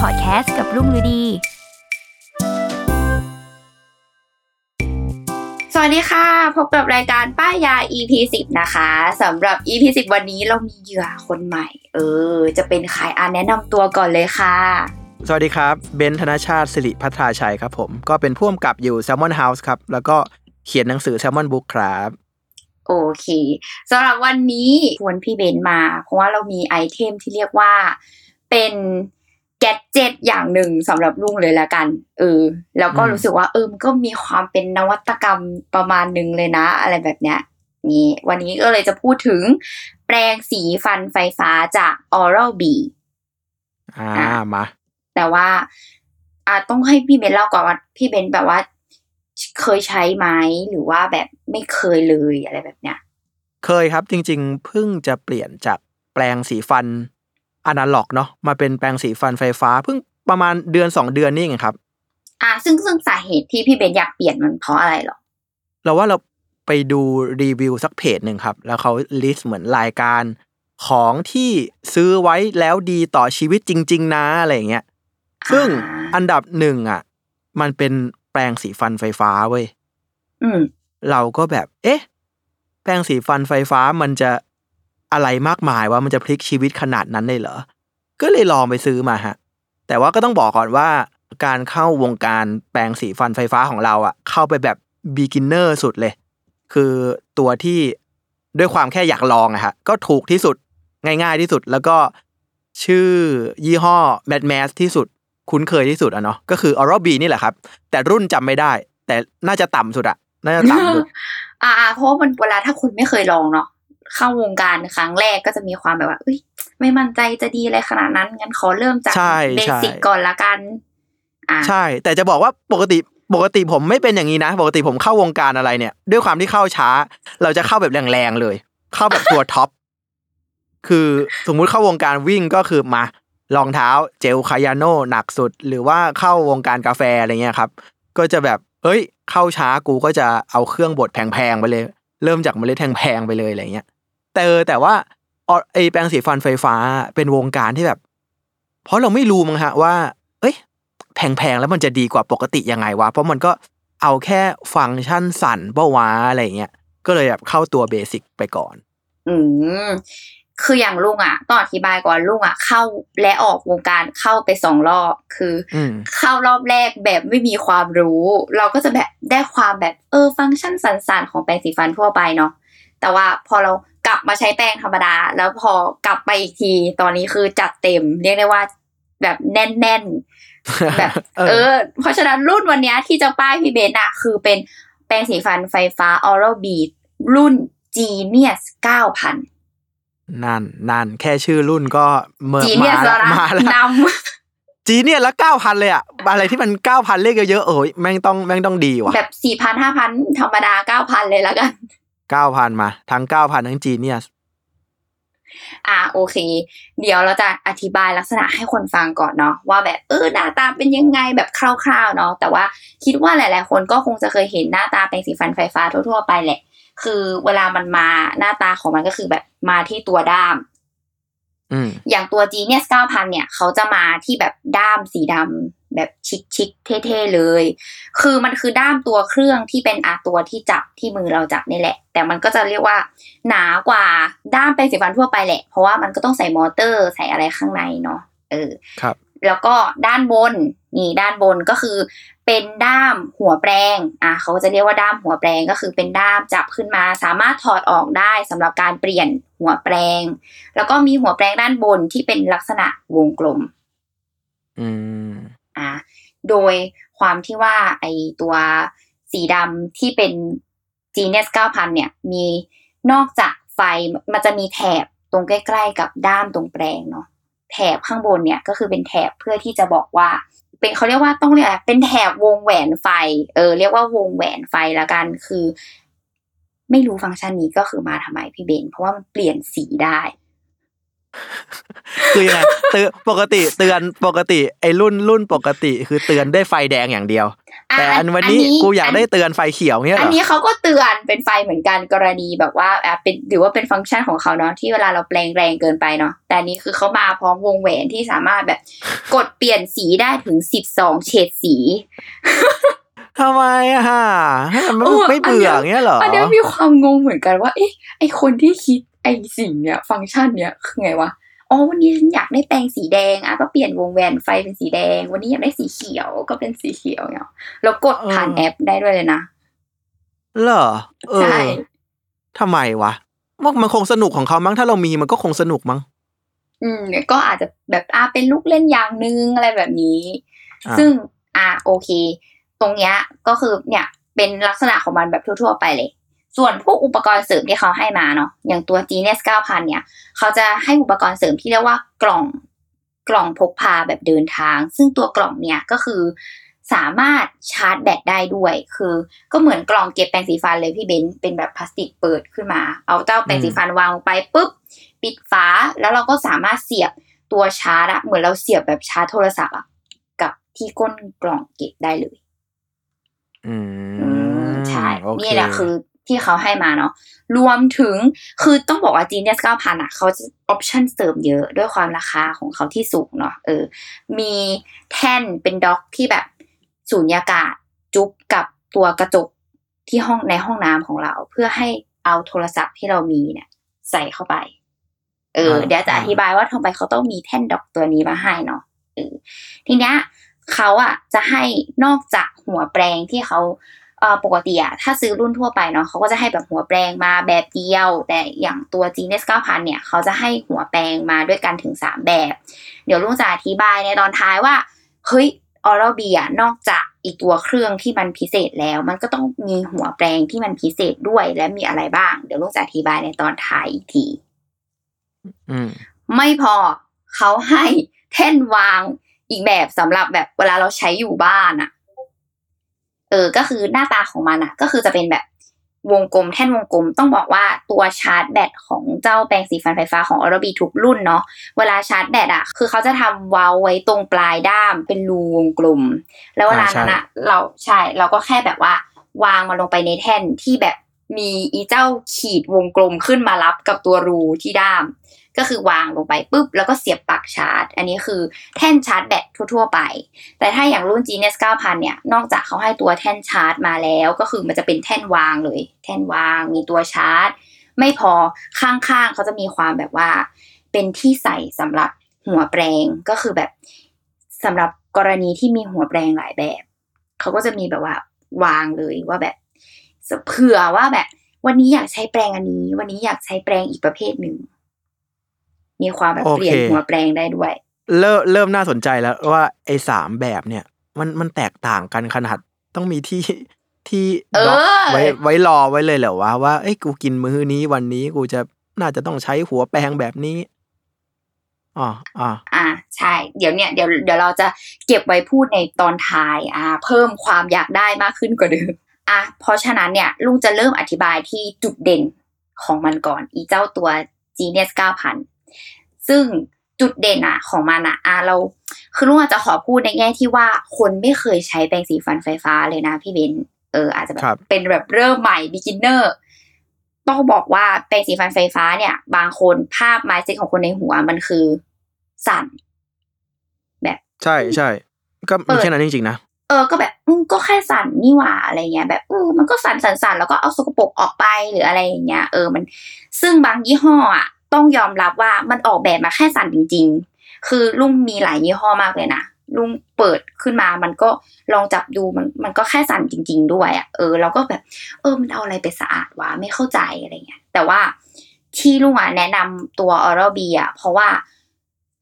พอดแคสต์กับรุ่งฤดี สวัสดีค่ะ พบกับรายการป้ายยา EP 10นะคะสำหรับ EP 10วันนี้เรามีเหยื่อคนใหม่ เออ จะเป็นใครอ่านแนะนำตัวก่อนเลยค่ะ สวัสดีครับ เบนซ์ธนชาติสิริพัทราชัยครับผม ก็เป็นผู้กำกับอยู่ Salmon House ครับ แล้วก็เขียนหนังสือ Salmon Book ครับโอเคสำหรับวันนี้ชวนพี่เบนซ์มา เพราะว่าเรามี item ที่เรียกว่าเป็น gadget อย่างหนึ่งสำหรับรุ่งเลยละกัน เออ แล้วก็อืมรู้สึกว่าเออมันก็มีความเป็นนวัตกรรมประมาณหนึ่งเลยนะ อะไรแบบเนี้ยนี่วันนี้ก็เลยจะพูดถึง แปรงสีฟันไฟฟ้าจาก Oral B อ่าอะมา แต่ว่า อ่าต้องให้พี่เบนเล่าก่อนว่าพี่เบนแบบว่า เคยใช้ไหมหรือว่าแบบไม่เคยเลยอะไรแบบเนี้ย เคยครับจริง ๆ เพิ่งจะเปลี่ยนจากแปรงสีฟัน อนาล็อกเนาะมาเป็นแปรงสีฟันไฟฟ้า เพิ่งประมาณเดือนสองเดือนนี่เองครับ อ่า ซึ่งซึ่งสาเหตุที่พี่เบนอยากเปลี่ยนมันเพราะอะไรหรอเราว่าเราไปดูรีวิวสักเพจหนึ่งครับ แล้วเขา list เหมือนรายการของที่ซื้อไว้แล้วดีต่อชีวิตจริง ๆ นะอะไรอย่างเงี้ยซึ่งอ่าอันดับหนึ่งอะ มันเป็นแปรงสีฟันไฟฟ้าเว้ยอืมเราก็แบบ เอ๊ะ แปรงสีฟันไฟฟ้ามันจะ อะไรมากมายว่ามันจะพลิกชีวิตขนาดนั้นเลยเหรอ ก็เลยลองไปซื้อมาฮะ แต่ว่าก็ต้องบอกก่อนว่า การเข้าวงการแปรงสีฟันไฟฟ้าของเราอะเข้าไปแบบ beginner สุดเลย คือตัวที่ด้วยความแค่อยากลองอะฮะก็ถูกที่สุดง่าย ๆที่สุดแล้วก็ชื่อยี่ห้อ Mad Max ที่สุด คุ้นเคยที่สุดอะเนาะก็คือ Oral B นี่แหละครับ แต่รุ่นจำไม่ได้ แต่น่าจะต่ำสุดอะน่าจะต่ำสุดอ่าเพราะวันเวลาถ้าคุณไม่เคยลองเนาะ เข้าวงการครั้งแรกก็จะมีความแบบว่าเอ้ย ไม่มั่นใจจะดีอะไรขนาดนั้น งั้นขอเริ่มจากใช่เบใช่สิกก่อนละกันอ่าใช่ แต่จะบอกว่าปกติปกติผมไม่เป็นอย่างนี้นะ ปกติผมเข้าวงการอะไรเนี่ย ด้วยความที่เข้าช้า เราจะเข้าแบบแรงๆเลย เข้าแบบตัวท็อปคือสมมุติเข้าวงการวิ่งก็คือมารองเท้าเจลคายาโน่หนักสุด หรือว่าเข้าวงการกาแฟอะไรเงี้ยครับ ก็จะแบบเฮ้ย เข้าช้ากูก็จะเอาเครื่องบดแพงๆไปเลย เริ่มจากเมล็ดแพงๆไปเลยอะไรเงี้ย แต่เออแต่ว่าออไอแปรงสีฟันไฟฟ้าเป็นวงการที่แบบ เพราะเราไม่รู้มั้งฮะว่า เอ้ย แพงๆแล้วมันจะดีกว่าปกติยังไงวะ เพราะมันก็เอาแค่ฟังก์ชันสั่นเป้าวะอะไรเงี้ย ก็เลยแบบเข้าตัวเบสิกไปก่อน อืมคืออย่างลุงอะต้องอธิบายก่อนลุงอะเข้าและออกวงการเข้าไปสองรอบ คืออืมเข้ารอบแรกแบบไม่มีความรู้ เราก็จะแบบได้ความแบบเออฟังก์ชันสันๆของแปรงสีฟันทั่วไปเนาะแต่ว่าพอเรากลั บมาใช้แป้งธรรมดา แล้วพอกลับไปอีกที ตอนนี้คือจัดเต็ม เรียกได้ว่าแบบแน่นๆแบบเออเออเพราะฉะนั้นรุ่นวันเนี้ยที่จะป้ายพี่เบนอะคือเป็นแปรงสีฟันไฟฟ้า Oral B รุ่น Genius 9000นั่นนั่นแค่ชื่อรุ่นก็เมื่อ Genius มาแล้วนะมาแล้วนำจีเนี่ยละเก้าพันเลยอะอะไรที่มันเก้าพันเลขเยอะๆโอ้ยแม่งต้องแม่งต้องดีว่ะแบบสี่พันห้าพันธรรมดาเก้าพันเลยแล้วกัน เก้าพันมา ทั้งเก้าพันทั้งจีเนี่ยอ่าโอเค เดี๋ยวเราจะอธิบายลักษณะให้คนฟังก่อนเนาะว่าแบบเออหน้าตาเป็นยังไงแบบคร่าวๆเนาะแต่ว่าคิดว่าหลาย ๆ คนก็คงจะเคยเห็นหน้าตาแปรงสีฟันไฟฟ้าทั่วๆไปแหละ คือเวลามันมาหน้าตาของมันก็คือแบบมาที่ตัวด้ามอืมอย่างตัว Genius 9000เนี่ย เขาจะมาที่แบบด้ามสีด แบบชิคๆเท่ๆเลย คือมันคือด้ามตัวเครื่องที่เป็นอาตัวที่จับที่มือเราจับนี่แหละ แต่มันก็จะเรียกว่า หนากว่าด้ามแปรงสีฟันทั่วไปแหละ เพราะว่ามันก็ต้องใส่มอเตอร์ใส่อะไรข้างในเนาะเออครับ แล้วก็ด้านบนนี่ด้านบนก็คือ เป็นด้ามหัวแปรงอะเขาจะเรียกว่าด้ามหัวแปรงก็คือเป็นด้ามจับขึ้นมา สามารถถอดออกได้สำหรับการเปลี่ยนหัวแปรงแล้วก็มีหัวแปรงด้านบนที่เป็นลักษณะวงกลม อืม อะโดยความที่ว่าไอตัวสีดำที่เป็น Genius 9000 เนี่ย มีนอกจากไฟมันจะมีแถบตรงใกล้ๆ กับด้ามตรงแปรงเนาะแถบข้างบนเนี่ยก็คือเป็นแถบเพื่อที่จะบอกว่า เป็นเขาเรียกว่าต้องเรียกอะไรเป็นแถบวงแหวนไฟ เออ เรียกว่าวงแหวนไฟละกันคือ ไม่รู้ฟังก์ชันนี้ก็คือมาทำไมพี่เบน เพราะว่ามันเปลี่ยนสีได้ คือยังไงเตือนปกติเตือนปกติไอ้รุ่นรุ่นปกติคือเตือนได้ไฟแดงอย่างเดียวอะแต่อันวันนี้กูอยากได้เตือนไฟเขียวเงี้ยเหอัรนอนี้เขาก็เตือนเป็นไฟเหมือนกันกรณีแบบว่าอะเป็นหรือว่าเป็นฟังก์ชันของเขาเนาะที่เวลาเราแปลงแรงเกินไปเนาะแต่อันนี้คือเขามาพร้อมวงแหวนที่สามารถแบบ กดเปลี่ยนสีได้ถึงสิบสองเฉดสีทำไมอะฮะให้มันไม่เออไม่เบื่ออันเนี้ยเงี้ยเหรออันเนี้ยมีความงงเหมือนกันว่าเอ๊ะไอคนที่คิด ไอสิ่งเนี้ยฟังก์ชันเนี้ยคือไงวะอ๋อวันนี้ฉันอยากได้แปรงสีแดงอะก็เปลี่ยนวงแหวนไฟเป็นสีแดง วันนี้อยากได้สีเขียวก็เป็นสีเขียวเนาะแล้วกดผ่านแอปได้ด้วยเลยนะเหรอเออใช่ทำไมวะว่ามันคงสนุกของเขามั้งถ้าเรามีมันก็คงสนุกมั้งอืมเนี่ยก็อาจจะแบบอ่าเป็นลูกเล่นอย่างหนึงอะไรแบบนี้อ่าซึ่งอ่าโอเค ตรงเนี้ยก็คือเนี่ยเป็นลักษณะของมันแบบทั่ว ๆ ไปเลย ส่วนพวกอุปกรณ์เสริมที่เขาให้มาเนาะอย่างตัว Genius 9000 เนี่ย เขาจะให้อุปกรณ์เสริมที่เรียกว่ากล่องกล่องพกพาแบบเดินทาง ซึ่งตัวกล่องเนี่ยก็คือสามารถชาร์จแบตได้ด้วย คือ ก็เหมือนกล่องเก็บแปรงสีฟันเลยพี่เบนซ์เป็นแบบพลาสติกเปิดขึ้นมา เอาเจ้าแปรงสีฟันวางลงไปปุ๊บปิดฝาแล้วเราก็สามารถเสียบตัวชาร์จอะเหมือนเราเสียบแบบชาร์จโทรศัพท์อะกับที่ก้นกล่องเก็บได้เลย อือืมมใช่โอเคนี่แหละคือ ที่เขาให้มาเนาะรวมถึงคือต้องบอกว่า Genius 9000อะเขาจะออปชันเสริมเยอะด้วยความราคาของเขาที่สูงเนาะเออ มีแท่นเป็นด็อกที่แบบสูญญากาศจุ๊บกับตัวกระจกที่ห้องในห้องน้ำของเรา เพื่อให้เอาโทรศัพท์ที่เรามีเนี่ย ใส่เข้าไป เอออ่าเดี๋ยวจะอธิบายว่าทำไมเขาต้องมีแท่นด็อกตัวนี้มาให้เนาะเออทีเนี้ยเขาอะจะให้นอกจากหัวแปรงที่เขาเอ่อ ปกติอะถ้าซื้อรุ่นทั่วไปเนาะเขาก็จะให้แบบหัวแปรงมาแบบเดียว แต่อย่างตัว Genius 9000 เนี่ย เขาจะให้หัวแปรงมาด้วยกันถึง 3 แบบ เดี๋ยวลุงจะอธิบายในตอนท้ายว่า เฮ้ยออร์บีอะนอกจากอีกตัวเครื่องที่มันพิเศษแล้ว มันก็ต้องมีหัวแปรงที่มันพิเศษด้วยและมีอะไรบ้าง เดี๋ยวลุงจะอธิบายในตอนท้ายอีกทีอืมไม่พอเขาให้แท่นวางอีกแบบสำหรับแบบเวลาเราใช้อยู่บ้านอะ เออก็คือหน้าตาของมันอะก็คือจะเป็นแบบวงกลมแท่นวงกลมต้องบอกว่าตัวชาร์จแบตของเจ้าแปรงสีฟันไฟฟ้าของออร์บีทุกรุ่นเนาะเวลาชาร์จแบตอะคือเขาจะทำเว้าไว้ตรงปลายด้ามเป็นรูวงกลม แล้วเวลานั้นอะเราใช่เราก็แค่แบบว่าวางมันลงไปในแท่นที่แบบมีอีเจ้าขีดวงกลมขึ้นมารับกับตัวรูที่ด้าม ก็คือวางลงไปปุ๊บแล้วก็เสียบปลั๊กชาร์จ อันนี้คือแท่นชาร์จแบตทั่ว ๆ ไป แต่ถ้าอย่างรุ่น Genius 9000 เนี่ย นอกจากเขาให้ตัวแท่นชาร์จมาแล้ว ก็คือมันจะเป็นแท่นวางเลย แท่นวางมีตัวชาร์จ ไม่พอข้างๆเขาจะมีความแบบว่า เป็นที่ใส่สำหรับหัวแปรงก็คือแบบสำหรับกรณีที่มีหัวแปรงหลายแบบเขาก็จะมีแบบว่าวางเลยว่าแบบเผื่อว่าแบบวันนี้อยากใช้แปรงอันนี้ วันนี้อยากใช้แปรงอีกประเภทหนึ่ง มีความแบบโอเคเปลี่ยนหัวแปรงได้ด้วย เริ่มเริ่มน่าสนใจแล้วว่าไอ้สามแบบเนี่ย มันมันแตกต่างกันขนาดต้องมีที่ที่เออด็อกไว้ไว้รอไว้เลยเหรอวะว่าเอ้ยกูกินมื้อนี้วันนี้กูจะน่าจะต้องใช้หัวแปรงแบบนี้อ๋ออ๋ออ่าใช่ เดี๋ยวเนี่ยเดี๋ยวเดี๋ยวเราจะเก็บไว้พูดในตอนท้ายอ่า เพิ่มความอยากได้มากขึ้นกว่าเดิมอะเพราะฉะนั้นเนี่ยลุงจะเริ่มอธิบายที่จุดเด่นของมันก่อน อีเจ้าตัว Genius 9000 ซึ่งจุดเด่นอะของมันอะอะเรา คือลุงอาจจะขอพูดในแง่ที่ว่าคนไม่เคยใช้แปรงสีฟันไฟฟ้าเลยนะพี่เบนเอออาจจะแบบครับเป็นแบบเริ่มใหม่ beginner ต้องบอกว่าแปรงสีฟันไฟฟ้าเนี่ย บางคนภาพ mindset ของคนในหัวมันคือสั่น แบบ ใช่ใช่ก็มีแค่นั้นจริงๆนะเออก็แบบอืมก็แค่สั่นนี่หว่าอะไรเงี้ยแบบเออมันก็สั่นสั่นสั่นแล้วก็เอาสกปรกออกไปหรืออะไรอย่างเงี้ยเออมัน ซึ่งบางยี่ห้ออะ ต้องยอมรับว่ามันออกแบบมาแค่สั่นจริง ๆ คือลุงมีหลายยี่ห้อมากเลยนะลุงเปิดขึ้นมามันก็ลองจับดูมันมันก็แค่สั่นจริง ๆ ด้วยอะเออเราก็แบบ เออมันเอาอะไรไปสะอาดวะไม่เข้าใจอะไรเงี้ยแต่ว่าที่ลุงอะแนะนำตัว Oral B อะเพราะว่า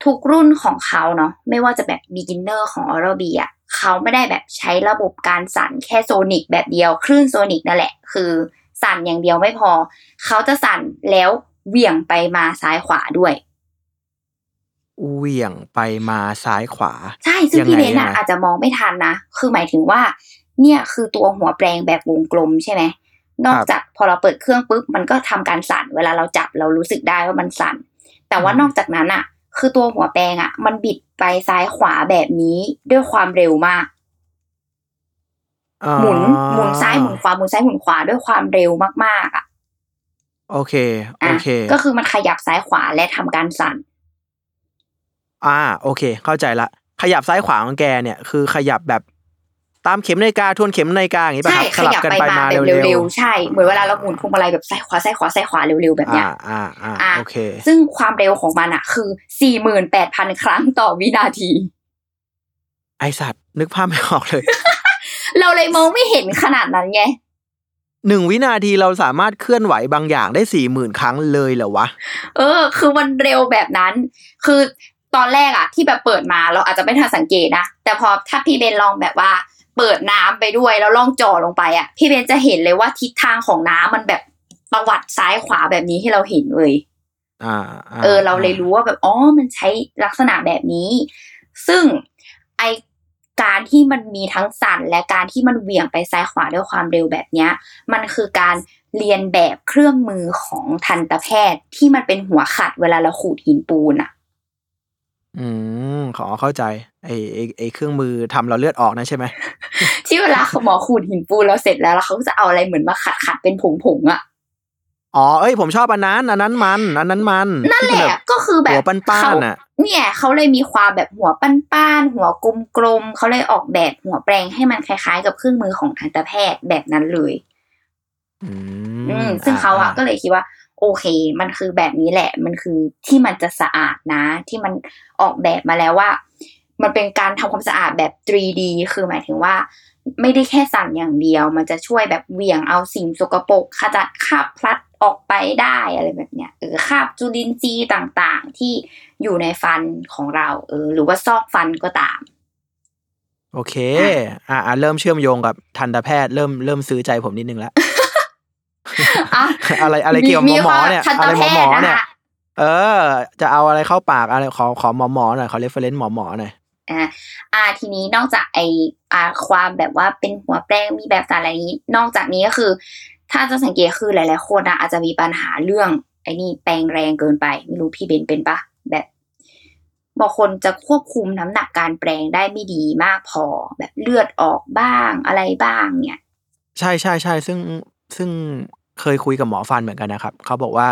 ทุกรุ่นของเขาเนาะไม่ว่าจะแบบ beginner ของ Oral B อะเขาไม่ได้แบบใช้ระบบการสั่นแค่โซนิกแบบเดียว คลื่นโซนิกนั่นแหละ คือสั่นอย่างเดียวไม่พอ เขาจะสั่นแล้ว เหวี่ยงไปมาซ้ายขวาด้วยเหวี่ยงไปมาซ้ายขวา ใช่ ซึ่งยังไงพี่เบนซ์อะยังไงอาจจะมองไม่ทันนะ คือหมายถึงว่า เนี่ยคือตัวหัวแปลงแบบวงกลมใช่ไหม นอกจากพอเราเปิดเครื่องปุ๊บ มันก็ทำการสั่น เวลาเราจับเรารู้สึกได้ว่ามันสั่น แต่ว่านอกจากนั้นอะคือตัวหัวแปลงอะมันบิดไปซ้ายขวาแบบนี้ด้วยความเร็วมากอ่าหมุนหมุนซ้ายหมุนขวาหมุนซ้ายหมุนขวาด้วยความเร็วมากๆอะ โอเค โออะเค ก็คือมันขยับซ้ายขวาและทำการสั่น อ่า โอเค เข้าใจละ ขยับซ้ายขวาของแกเนี่ย คือขยับแบบตามเข็มนาฬิกาทวนเข็มนาฬิกาอย่างนี้ป่ะใช่ ครับขสลับยับกันไปไปมามาแบบเร็วเร็วๆใช่ เหมือนเวลาเราหมุนพวงมาลัยแบบซ้ายขวาซ้ายขวาซ้ายขวาเร็วๆแบบๆ เนี้อ่า ย อ่า อ่า อะ โอเค ซึ่งความเร็วของมันอะคือสี่หมื่นแปดพันครั้งต่อวินาที ไอสัตว์นึกภาพไม่ออกเลย เราเลยมองไม่เห็นขนาดนั้นไง หนึ่งวินาทีเราสามารถเคลื่อนไหวบางอย่างได้สี่หมื่นครั้งเลยเหรอวะ เออ คือมันเร็วแบบนั้น คือตอนแรกอะที่แบบเปิดมาเราอาจจะไม่ทันสังเกตนะ แต่พอถ้าพี่เบนลองแบบว่า เปิดน้ำไปด้วยแล้วล่องจ่อลงไปอะพี่เบนจะเห็นเลยว่าทิศทางของน้ำมันแบบประวัติซ้ายขวาแบบนี้ให้เราเห็นเลยอ่า เออ เราเลยรู้ว่าแบบอ๋อมันใช้ลักษณะแบบนี้ ซึ่งไอ การที่มันมีทั้งสั่นและการที่มันเหวี่ยงไปซ้ายขวาด้วยความเร็วแบบเนี้ยมันคือการเรียนแบบเครื่องมือของทันตแพทย์ที่มันเป็นหัวขัดเวลาเราขูดหินปูนอะอืมขอเข้าใจไอไอไอเครื่องมือทำเราเลือดออกนะใช่ไหมที่เวลาหมอขูดหินปูนเราเสร็จแล้วแล้วเขาก็จะเอาอะไรเหมือนมาขัดขัดๆเป็นผงผงๆอะ อ๋อเอ้ยผมชอบอันนั้น อันนั้นมัน อันนั้นมันนั่นแหที่เป็ละก็คือแบบหัวปั้นเขาๆน่ะเนี่ยเขาเลยมีความแบบหัวป้านๆหัวกลมๆเขาเลยออกแบบหัวแปลงให้มันคล้ายๆ กับเครื่องมือของทันตแพทย์แบบนั้นเลย อือืมมซึ่งเขาอะก็เลยคิดว่า โอเค มันคือแบบนี้แหละ มันคือที่มันจะสะอาดนะ ที่มันออกแบบมาแล้วว่า มันเป็นการทำความสะอาดแบบ 3D คือหมายถึงว่า ไม่ได้แค่สั่นอย่างเดียว มันจะช่วยแบบเหวี่ยงเอาสิ่งสกปรกขจัดคราบพลัดออกไปได้อะไรแบบเนี้ยเออคราบจุลินทรีย์ต่างๆ ที่อยู่ในฟันของเราเออหรือว่าซอกฟันก็ตาม โอเค อ่าเริ่มเชื่อมโยงกับทันตแพทย์เริ่มเริ่มซื้อใจผมนิดนึงแล้วอะอะไรอะไรเกี่ยวกับหมอหมอเนี่ยทันตอะไรหแพมอหมอทย์นะเนี่ยคะเออ จะเอาอะไรเข้าปากอะไรขอขอหมอหมอหน่อยขอเรฟเฟรนซ์หมอหมอหน่อย อ่าอ่าทีนี้นอกจากไออ่าความแบบว่าเป็นหัวแปลงมีแบบสารอะไรนี้ นอกจากนี้ก็คือ ถ้าจะสังเกตคือหลาย ๆ คนอะอาจจะมีปัญหาเรื่องไอ้นี่แปลงแรงเกินไป ไม่รู้พี่เบนเป็นปะแบบบางคนจะควบคุมน้ำหนักการแปลงได้ไม่ดีมากพอ แบบเลือดออกบ้างอะไรบ้างเนี่ยใช่ใช่ใช่ซึ่งซึ่งเคยคุยกับหมอฟันเหมือนกันนะครับ เขาบอกว่า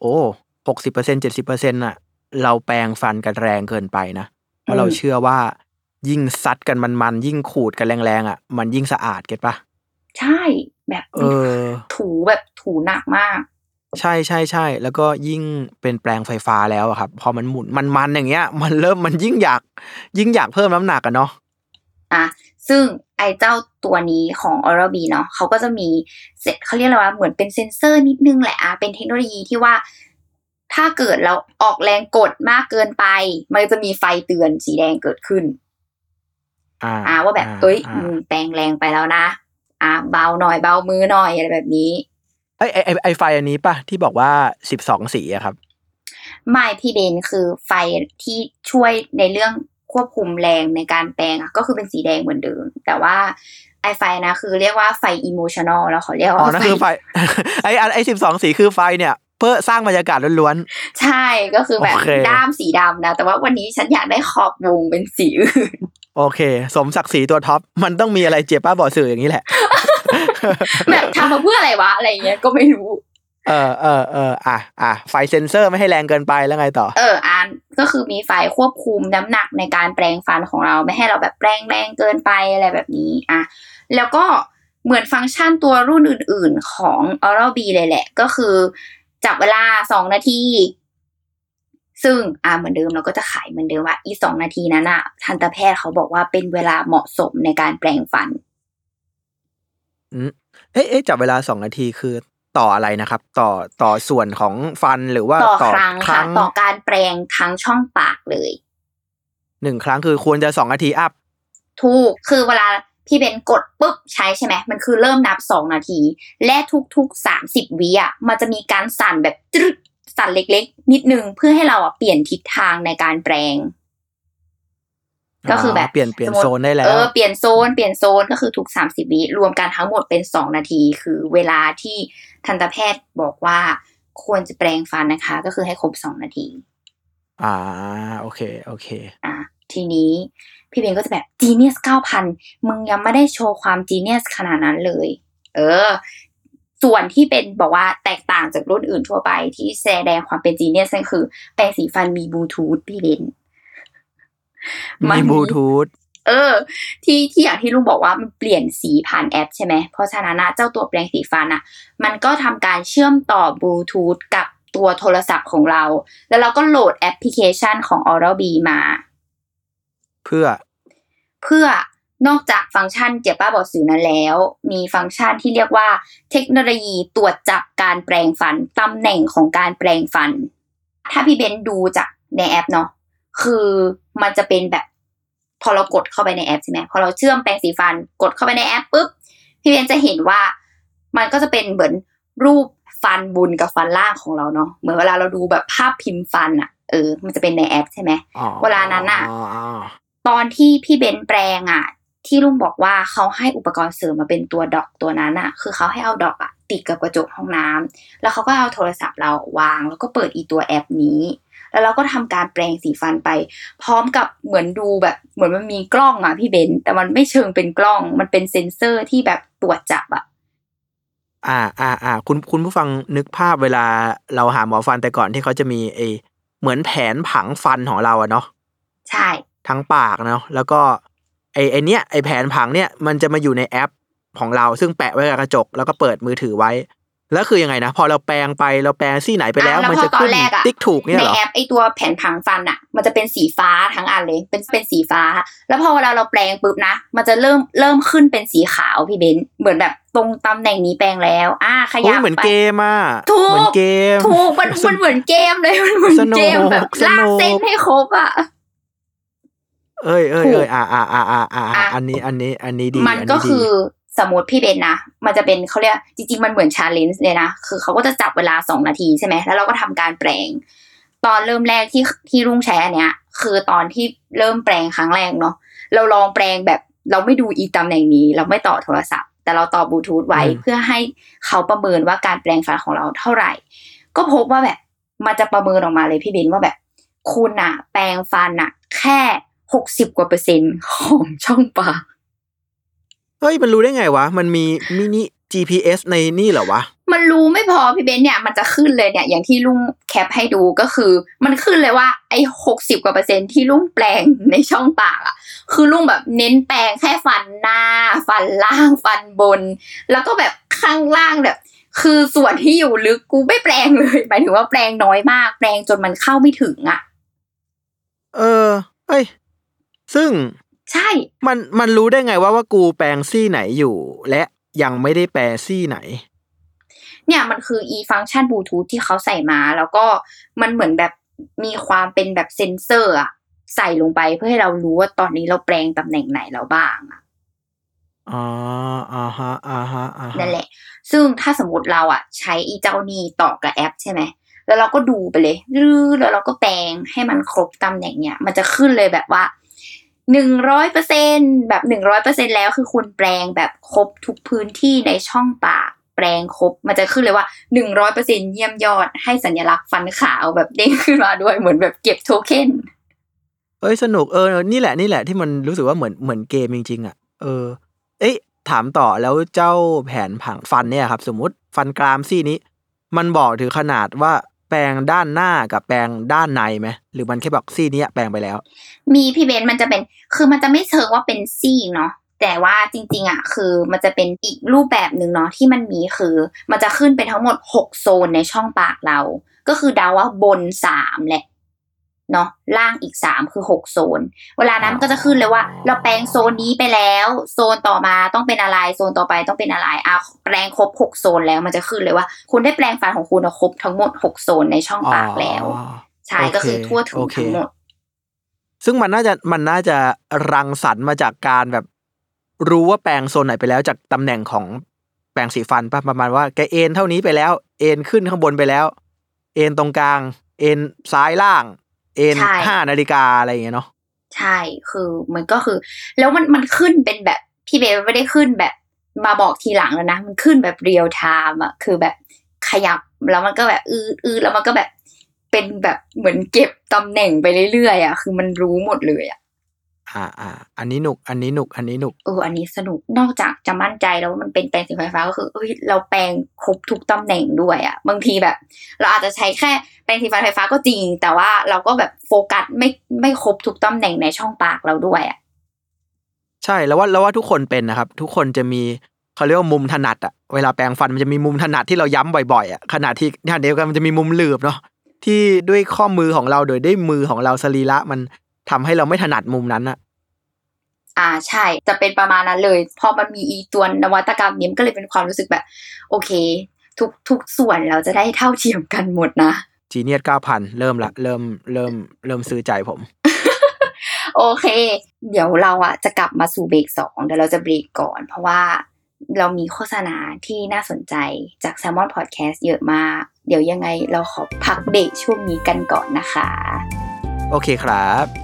โอ้หกสิบเปอร์เซ็นเจ็ดสิบเปอร์เซ็นต์ะเราแปรงฟันกันแรงเกินไปนะ เพราะเราเชื่อว่า ยิ่งซัดกันมันมันๆยิ่งขูดกันแรงๆอะ มันยิ่งสะอาดเก็ตปะใช่แบบเออ ถูแบบถูหนักมาก ใช่ใช่ใช่แล้วก็ยิ่งเป็นแปลงไฟฟ้าแล้วอะครับ พอมันหมุนมันมันอย่างเงี้ย มันเริ่มมันยิ่งอยาก ยิ่งอยากเพิ่มน้ำหนักอะเนาะอะซึ่งไอ้เจ้าตัวนี้ของ Oral B เนาะเขาก็จะมีเซตเขาเรียกอะไรว่าเหมือนเป็นเซนเซอร์นิดนึงแหละอะเป็นเทคโนโลยีที่ว่า ถ้าเกิดเราออกแรงกดมากเกินไป มันจะมีไฟเตือนสีแดงเกิดขึ้น อ่าอ่าว่าแบบเอ้ยอ่ามึงแปลงแรงไปแล้วนะ อ่า เบาหน่อยเบามือหน่อยอะไรแบบนี้ไอยไอไอไอไฟอันนี้ป่ะ ที่บอกว่าสิบสองสีอะครับไม่พี่เบนซ์คือไฟที่ช่วยในเรื่องควบคุมแรงในการแปรงอะก็คือเป็นสีแดงเหมือนเดิม แต่ว่าไอไฟนะคือเรียกว่าไฟ emotional แล้วเขาเรียกอ๋อว่านั่นคือไฟไออันไอสิบสองสีคือไฟเนี่ยเพื่อสร้างบรรยากาศล้วนใช่ก็คือแบบโอเคด้ามสีดำนะ แต่ว่าวันนี้ฉันอยากได้ขอบวงเป็นสีอื่นๆโอเค สมศักดิ์ศรีตัว top มันต้องมีอะไรเจ็บป้าบอดสื่ออย่างนี้แหละ แบบทำมาเพื่ออะไรวะ อะไรเงี้ยก็ไม่รู้ เออเออเอออะอะไฟเซนเซอร์ไม่ให้แรงเกินไปแล้วไงต่อ เอออันก็คือมีไฟควบคุมน้ำหนักในการแปรงฟันของเราไม่ให้เราแบบแปรงแรงเกินไปอะไรแบบนี้อะแล้วก็เหมือนฟังก์ชันตัวรุ่นอื่น ๆ ของ Oral B เลยแหละ ก็คือ จับเวลาสองนาที ซึ่งอ่าเหมือนเดิมเราก็จะขายเหมือนเดิมว่าอีสองนาทีนั้นอะทันตแพทย์เขาบอกว่าเป็นเวลาเหมาะสมในการแปรงฟัน อืมเอ๊ะเอ๊ะจับเวลาสองนาทีคือต่ออะไรนะครับ ต่อต่อส่วนของฟันหรือว่าต่อครั้งค่ะต่อการแปรงทั้งช่องปากเลยหนึ่งครั้งคือควรจะสองนาทีอัพถูกคือเวลา พี่เบนกดปุ๊บใช้ใช่ไหมมันคือเริ่มนับสองนาที และทุกๆสามสิบวิอะมันจะมีการสั่นแบบตรึดสั่นเล็กๆ นิดนึงเพื่อให้เราอะเปลี่ยนทิศทางในการแปลง ก็คือแบบเปลี่ยนเปลี่ยนสมมุติโซนได้แล้วเออเปลี่ยนโซนเปลี่ยนโซนก็คือทุกสามสิบวิรวมกันทั้งหมดเป็นสองนาที คือเวลาที่ทันตแพทย์บอกว่าควรจะแปลงฟันนะคะ ก็คือให้ครบสองนาที อ่า โอเค โอเค อะทีนี้ พี่เบนก็จะแบบ Genius เก้าพันมึงยังไม่ได้โชว์ความ Genius ขนาดนั้นเลย เออ ส่วนที่เป็นบอกว่าแตกต่างจากรุ่นอื่นทั่วไปที่แสดงความเป็น Genius นั่นคือ แปรงสีฟันมีบลูทูธพี่เบนซ์มีบลูทูธเออ ที่ที่อย่างที่รุ่งบอกว่ามันเปลี่ยนสีผ่านแอปใช่ไหมเพราะฉะนั้นนะเจ้าตัวแปรงสีฟันอะมันก็ทำการเชื่อมต่อบลูทูธกับตัวโทรศัพท์ของเรา แล้วเราก็โหลดแอปพลิเคชันของ Oral B มา เพื่อ เพื่อนอกจากฟังก์ชันเจ็บป้าบอกสื่อนั้นแล้ว มีฟังก์ชันที่เรียกว่า เทคโนโลยีตรวจจับการแปรงฟันตำแหน่งของการแปลงฟัน ถ้าพี่เบนดูจากในแอปเนาะคือมันจะเป็นแบบ พอเรากดเข้าไปในแอปใช่ไหมพอเราเชื่อมแปรงสีฟันกดเข้าไปในแอปปุ๊บพี่เบนจะเห็นว่ามันก็จะเป็นเหมือนรูปฟันบนกับฟันล่างของเราเนาะเหมือนเวลาเราดูแบบภาพพิมพ์ฟันอะเออ มันจะเป็นในแอปใช่ไหมอ๋อเวลานั้นน่ะอ๋ออ๋อ ตอนที่พี่เบนแปลงอะ ที่ลุงบอกว่าเขาให้อุปกรณ์เสริมมาเป็นตัวดอกตัวนั้นอะ คือเขาให้เอาดอกอะติดกับกระจกห้องน้ำแล้วเขาก็เอาโทรศัพท์เราวาง แล้วก็เปิดอีตัวแอปนี้ แล้วเราก็ทำการแปลงสีฟันไป พร้อมกับเหมือนดูแบบเหมือนมันมีกล้องอะพี่เบนแต่มันไม่เชิงเป็นกล้อง มันเป็นเซ็นเซอร์ที่แบบตรวจจับอะอ่าอ่าอ่าคุณคุณผู้ฟังนึกภาพเวลาเราหาหมอฟันแต่ก่อนที่เขาจะมีไอเหมือนแผนผังฟันของเราอะเนาะใช่ ทั้งปากเนาะแล้วก็ไอไอเนี้ยไอแผนผังเนี่ยมันจะมาอยู่ในแอปของเราซึ่งแปะไว้กับกระจกแล้วก็เปิดมือถือไว้ แล้วคือยังไงนะ พอเราแปลงไปเราแปลงซี่ไหนไปแล้วอะแล้วมันจะพอตอนขึ้นแรกอะติ๊กถูกเนี่ยในเหรอแอปไอตัวแผ่นผังฟันอะมันจะเป็นสีฟ้าทั้งอันเลยเป็นเป็นสีฟ้า แล้วพอเวลาเราแปลงปุ๊บนะ มันจะเริ่มเริ่มขึ้นเป็นสีขาวพี่เบนซ์เหมือนแบบตรงตำแหน่งนี้แปลงแล้ว อ่าขโอ้ยัยบเหมือนไปเกมอะถูกเหมือนเกมถูกมันมันเหมือนเกมเลยมันเหมือนสนุกเกมแบบสนุลากกเส้นให้ครบอะ เอ้ยเอ้ยถูกเอ้ยอ่าอ่าอ่าอ่าอ่าอะอันนี้อันนี้อันนี้ดีมันอัก็ดีคือสมมติพี่เบนซ์นะ มันจะเป็นเขาเรียกจริง ๆ มันเหมือน challenge เลยนะ คือเขาก็จะจับเวลาสองนาทีใช่ไหม แล้วเราก็ทำการแปรง ตอนเริ่มแรกที่ที่รุ่งใช้อันเนี้ย คือตอนที่เริ่มแปรงครั้งแรกเนาะ เราลองแปรงแบบเราไม่ดูอีตำแหน่งนี้ เราไม่ต่อโทรศัพท์ แต่เราต่อบลูทูธไว้เพื่อให้เขาประเมินว่าการแปรงฟันของเราเท่าไหร่ ก็พบว่าแบบมันจะประเมินออกมาเลยพี่เบนซ์ว่าแบบ คุณอะแปรงฟันอะแค่ หกสิบกว่าเปอร์เซ็นต์ของช่องปากเฮ้ยมันรู้ได้ไงวะ มันมี mini GPS ในนี่เหรอวะ มันรู้ไม่พอพี่เบนซ์เนี่ย มันจะขึ้นเลยเนี่ย อย่างที่รุ่ง cap ให้ดูก็คือ มันขึ้นเลยว่าไอ้หกสิบกว่าเปอร์เซ็นต์ที่รุ่งแปรงในช่องปากอะคือรุ่งแบบเน้นแปรงแค่ฟันหน้า ฟันล่างฟันบน แล้วก็แบบข้างล่างแบบคือส่วนที่อยู่ลึกกูไม่แปลงเลยหมายถึงว่าแปลงน้อยมาก แปลงจนมันเข้าไม่ถึงอะเออเอ้ย ซึ่งใช่ มันมันรู้ได้ไงว่าว่ากูแปลงซี่ไหนอยู่ และยังไม่ได้แปลซี่ไหน เนี่ยมันคือ e ฟังก์ชันบลูทูธที่เขาใส่มา แล้วก็มันเหมือนแบบมีความเป็นแบบเซนเซอร์อะใส่ลงไปเพื่อให้เรารู้ว่าตอนนี้เราแปลงตำแหน่งไหนแล้วบ้างอะอ๋ออ่าฮะอ่าฮะอ่าฮะนั่นแหละ ซึ่งถ้าสมมติเราอะใช้อีเจ้านี่ต่อกับแอปใช่ไหม แล้วเราก็ดูไปเลยรื้อแล้วเราก็แปลงให้มันครบตำแหน่งเนี่ย มันจะขึ้นเลยแบบว่า หนึ่งร้อยเปอร์เซ็นแบบหนึ่งร้อยเปอร์เซ็นแล้วคือคุณแปลงแบบครบทุกพื้นที่ในช่องปากแปลงครบ มันจะขึ้นเลยว่าหนึ่งร้อยเปอร์เซ็นเยี่ยมยอดให้สัญลักษณ์ฟันขาวแบบเด้งขึ้นมาด้วยเหมือนแบบเก็บโทเค็นเอ้ยสนุกเออนี่แหละนี่แหละที่มันรู้สึกว่าเหมือนเหมือนเกมจริงๆอะเออ เอ๊ะถามต่อแล้วเจ้าแผนผังฟันเนี่ยครับ สมมติฟันกรามซี่นี้ มันบอกถึงขนาดว่า ปลงด้านหน้ากับแปลงด้านในไหมหรือมันแค่บอกซี่นี้แปลงไปแล้ว มีพี่เบนมันจะเป็นคือมันจะไม่เชิงว่าเป็นซี่เนาะแต่ว่าจริง ๆอะคือมันจะเป็นอีกรูปแบบหนึ่งเนาะที่มันมีคือ มันจะขึ้นเป็นทั้งหมดหกโซนในช่องปากเรา ก็คือเดาว่าบนสามแหละ เนาะล่างอีกสามคือหกโซน เวลานั้นก็จะขึ้นเลยว่า เราแปลงโซนนี้ไปแล้ว โซนต่อมาต้องเป็นอะไร โซนต่อไปต้องเป็นอะไรอะแปลงครบหกโซนแล้วมันจะขึ้นเลยว่า คุณได้แปลงฟันของคุณครบทั้งหมดหกโซนในช่องปากแล้วอ๋อใช่โอเคก็คือทั่วถึงโอเคทั้งหมด ซึ่งมันน่าจะมันน่าจะรังสรรค์มาจากการแบบ รู้ว่าแปลงโซนไหนไปแล้วจากตำแหน่งของแปรงสีฟันป่ะประมาณว่าแกเอ็นเท่านี้ไปแล้ว เอ็นขึ้นข้างบนไปแล้ว เอ็นตรงกลาง เอ็นซ้ายล่าง เอ็นใช่ห้านาฬิกาอะไรอย่างเงี้ยเนาะใช่คือมันก็คือ แล้วมันมันขึ้นเป็นแบบพี่เบลไม่ได้ขึ้นแบบมาบอกทีหลังแล้วนะ มันขึ้นแบบเรียลไทม์อะคือแบบขยับแล้วมันก็แบบอืออือแล้วมันก็แบบเป็นแบบเหมือนเก็บตำแหน่งไปเรื่อยๆอะคือมันรู้หมดเลยอะ อ่าอ่าอันนี้หนุก อันนี้หนุก อันนี้หนุกเอออันนี้สนุกนอกจากจะมั่นใจแล้วว่ามันเป็นแปรงสีไฟฟ้าก็คือเอ้ยเราแปรงครบทุกตำแหน่งด้วยอะบางทีแบบ เราอาจจะใช้แค่แปรงสีฟันไฟฟ้าก็จริง แต่ว่าเราก็แบบโฟกัสไม่ไม่ครบทุกตำแหน่งในช่องปากเราด้วยอะใช่แล้วว่าแล้วว่าทุกคนเป็นนะครับ ทุกคนจะมีเขาเรียกว่ามุมถนัดอะเวลาแปรงฟันมันจะมีมุมถนัดที่เราย้ำบ่อยๆอะขณะที่ขณะเดียวกันมันจะมีมุมหลืบเนาะที่ด้วยข้อมือของเราโดยด้วยมือของเราสรีระมันทำให้เราไม่ถนัดมุมนั้นอะ อ่าใช่ จะเป็นประมาณนั้นเลย พอมันมีอีตัวนวัตกรรมนี้มันก็เลยเป็นความรู้สึกแบบ โอเค ทุกทุกส่วนเราจะได้เท่าเทียมกันหมดนะจีเนียสเก้าพันเริ่มละเริ่มเริ่มเริ่มซื้อใจผม โอเค เดี๋ยวเราอะจะกลับมาสู่เบรกสองเดี๋ยวเราจะเบรกก่อน เพราะว่าเรามีโฆษณาที่น่าสนใจจาก s ซ l m o n Podcast เยอะมาก เดี๋ยวยังไงเราขอพักเบรกช่วงนี้กันก่อนนะคะ โอเคครับ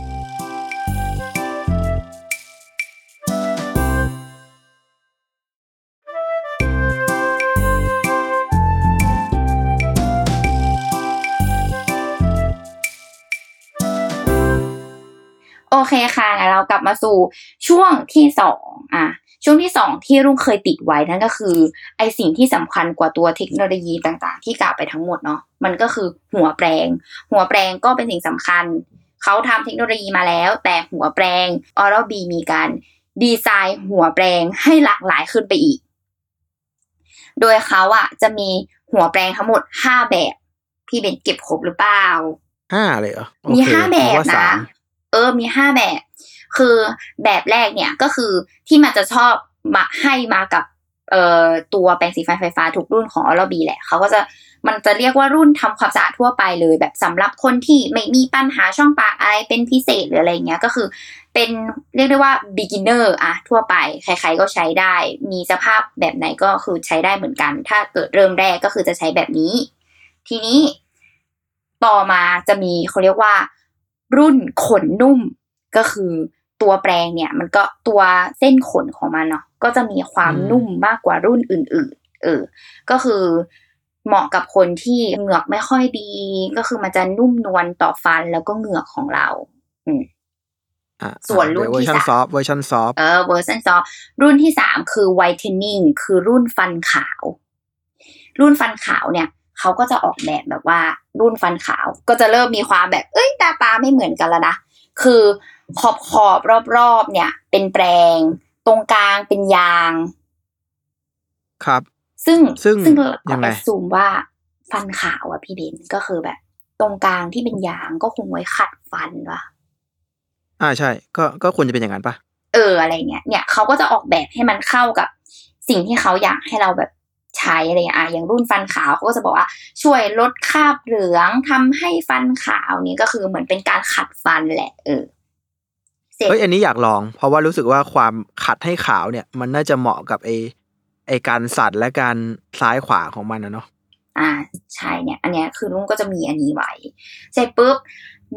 เคค่ะงั้นเรากลับมาสู่ช่วงที่สองอะช่วงที่สองที่รุ่งเคยติดไว้นั่นก็คือ ไอสิ่งที่สำคัญกว่าตัวเทคโนโลยีต่างๆ ที่กล่าวไปทั้งหมดเนาะมันก็คือหัวแปลง หัวแปลงก็เป็นสิ่งสำคัญ เขาทำเทคโนโลยีมาแล้ว แต่หัวแปลง Oral B มีการดีไซน์หัวแปลงให้หลากหลายขึ้นไปอีก โดยเขาอะจะมีหัวแปลงทั้งหมดห้าแบบ พี่เบนเก็บครบหรือเปล่าห้าเลยเหรอโอเคมีห้าแบบนึกว่าสานะม เออมีห้าแบบ คือแบบแรกเนี่ยก็คือที่มันจะชอบมาให้มากับเอ่อตัวแปรงสีฟันไฟฟ้าทุกรุ่นของออรบีแหละเขาก็จะมันจะเรียกว่ารุ่นทำความสะอาดทั่วไปเลย แบบสำหรับคนที่ไม่มีปัญหาช่องปากอะไรเป็นพิเศษหรืออะไรเงี้ยก็คือเป็นเรียกได้ว่า beginner อะทั่วไป ใครๆก็ใช้ได้ มีสภาพแบบไหนก็คือใช้ได้เหมือนกัน ถ้าเกิดเริ่มแรกก็คือจะใช้แบบนี้ ทีนี้ต่อมาจะมีเขาเรียกว่า รุ่นขนนุ่ม ก็คือตัวแปรงเนี่ย มันก็ตัวเส้นขนของมันเนาะก็จะมีความอืมนุ่มมากกว่ารุ่นอื่น ๆ เออ ก็คือเหมาะกับคนที่เหงือกไม่ค่อยดี ก็คือมันจะนุ่มนวลต่อฟันแล้วก็เหงือกของเรา อืมอะส่วนรุ่นที่ร์ชันสาม version soft version softเออ version soft รุ่นที่สามคือ whitening คือรุ่นฟันขาว รุ่นฟันขาวเนี่ย เขาก็จะออกแบบแบบว่ารุ่นฟันขาว ก็จะเริ่มมีความแบบ เอ้ยตาตาไม่เหมือนกันแล้วนะ คือขอบขอบรอบรอบๆเนี่ย เป็นแปรงตรงกลางเป็นยาง ครับ ซึ่งซึ่งซึ่งเรายัก็งไงแอดซูมว่าฟันขาวอะพี่เบนก็คือแบบ ตรงกลางที่เป็นยางก็คงไว้ขัดฟันวะอ่าใช่ ก็ก็ควรจะเป็นอย่างนั้นปะเอออะไรเงี้ยเนี่ยเขาก็จะออกแบบให้มันเข้ากับสิ่งที่เขาอยากให้เราแบบ ใช้อะไรเงี้ยอะอย่างรุ่นฟันขาวเขาก็จะบอกว่าช่วยลดคราบเหลืองทำให้ฟันขาวนี่ก็คือเหมือนเป็นการขัดฟันแหละเออเสร็จเฮ้ยอันนี้อยากลอง เพราะว่ารู้สึกว่าความขัดให้ขาวเนี่ย มันน่าจะเหมาะกับไอไอการสัดและการซ้ายขวาของมันนะเนาะอ่าใช่เนี่ย อันเนี้ยคือรุ่นก็จะมีอันนี้ไว้เสร็จปุ๊บ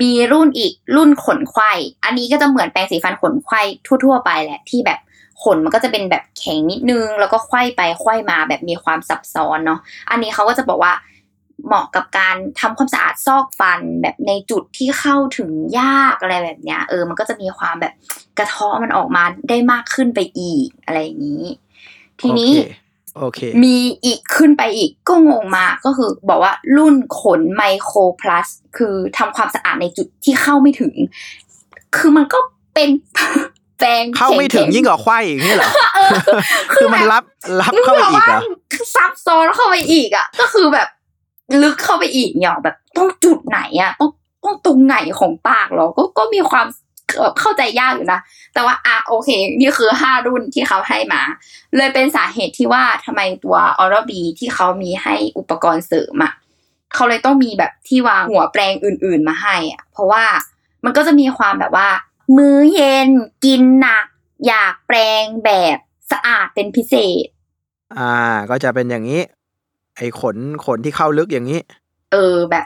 มีรุ่นอีกรุ่นขนไขว้อันนี้ก็จะเหมือนแปรงสีฟันขนไขว้ทั่ว ๆ ไปแหละที่แบบ ขนมันก็จะเป็นแบบแข็งนิดนึง แล้วก็ไขว้ไปไขว้มาแบบมีความซับซ้อนเนาะอันนี้เขาก็จะบอกว่าเหมาะกับการทำความสะอาดซอกฟันแบบในจุดที่เข้าถึงยากอะไรแบบเนี้ยเออมันก็จะมีความแบบกระเทาะมันออกมาได้มากขึ้นไปอีกอะไรอย่างนี้ ทีนี้โอเคโอเคมีอีกขึ้นไปอีกก็งงมากก็คือบอกว่ารุ่นขนไมโครพลัสคือทำความสะอาดในจุดที่เข้าไม่ถึง คือมันก็เป็น แปรงเข้าไม่ถึงข็ๆยิ่งกว่าควายอีกนี่เหรอเออคือมันรับรับเข้าไปอีกเหรอซับซ้อนเข้าไปอีกอะ ก็คือแบบลึกเข้าไปอีกเนี่ยแบบต้องจุดไหนอะต้องต้องตรงไหนของปากเหรอก็ก็มีความแบบเข้าใจยากอยู่นะ แต่ว่าอะโอเค นี่คือห้ารุ่นที่เขาให้มา เลยเป็นสาเหตุที่ว่าทำไมตัวออร์บีที่เขามีให้อุปกรณ์เสริมอะเขาเลยต้องมีแบบที่วางหัวแปรงอื่น ๆ มาให้อะเพราะว่ามันก็จะมีความแบบว่า มื้อเย็นกินหนัก อยากแปรงแบบสะอาดเป็นพิเศษ อ่า ก็จะเป็นอย่างนี้ ไอ้ขนขนที่เข้าลึกอย่างนี้ เออแบบ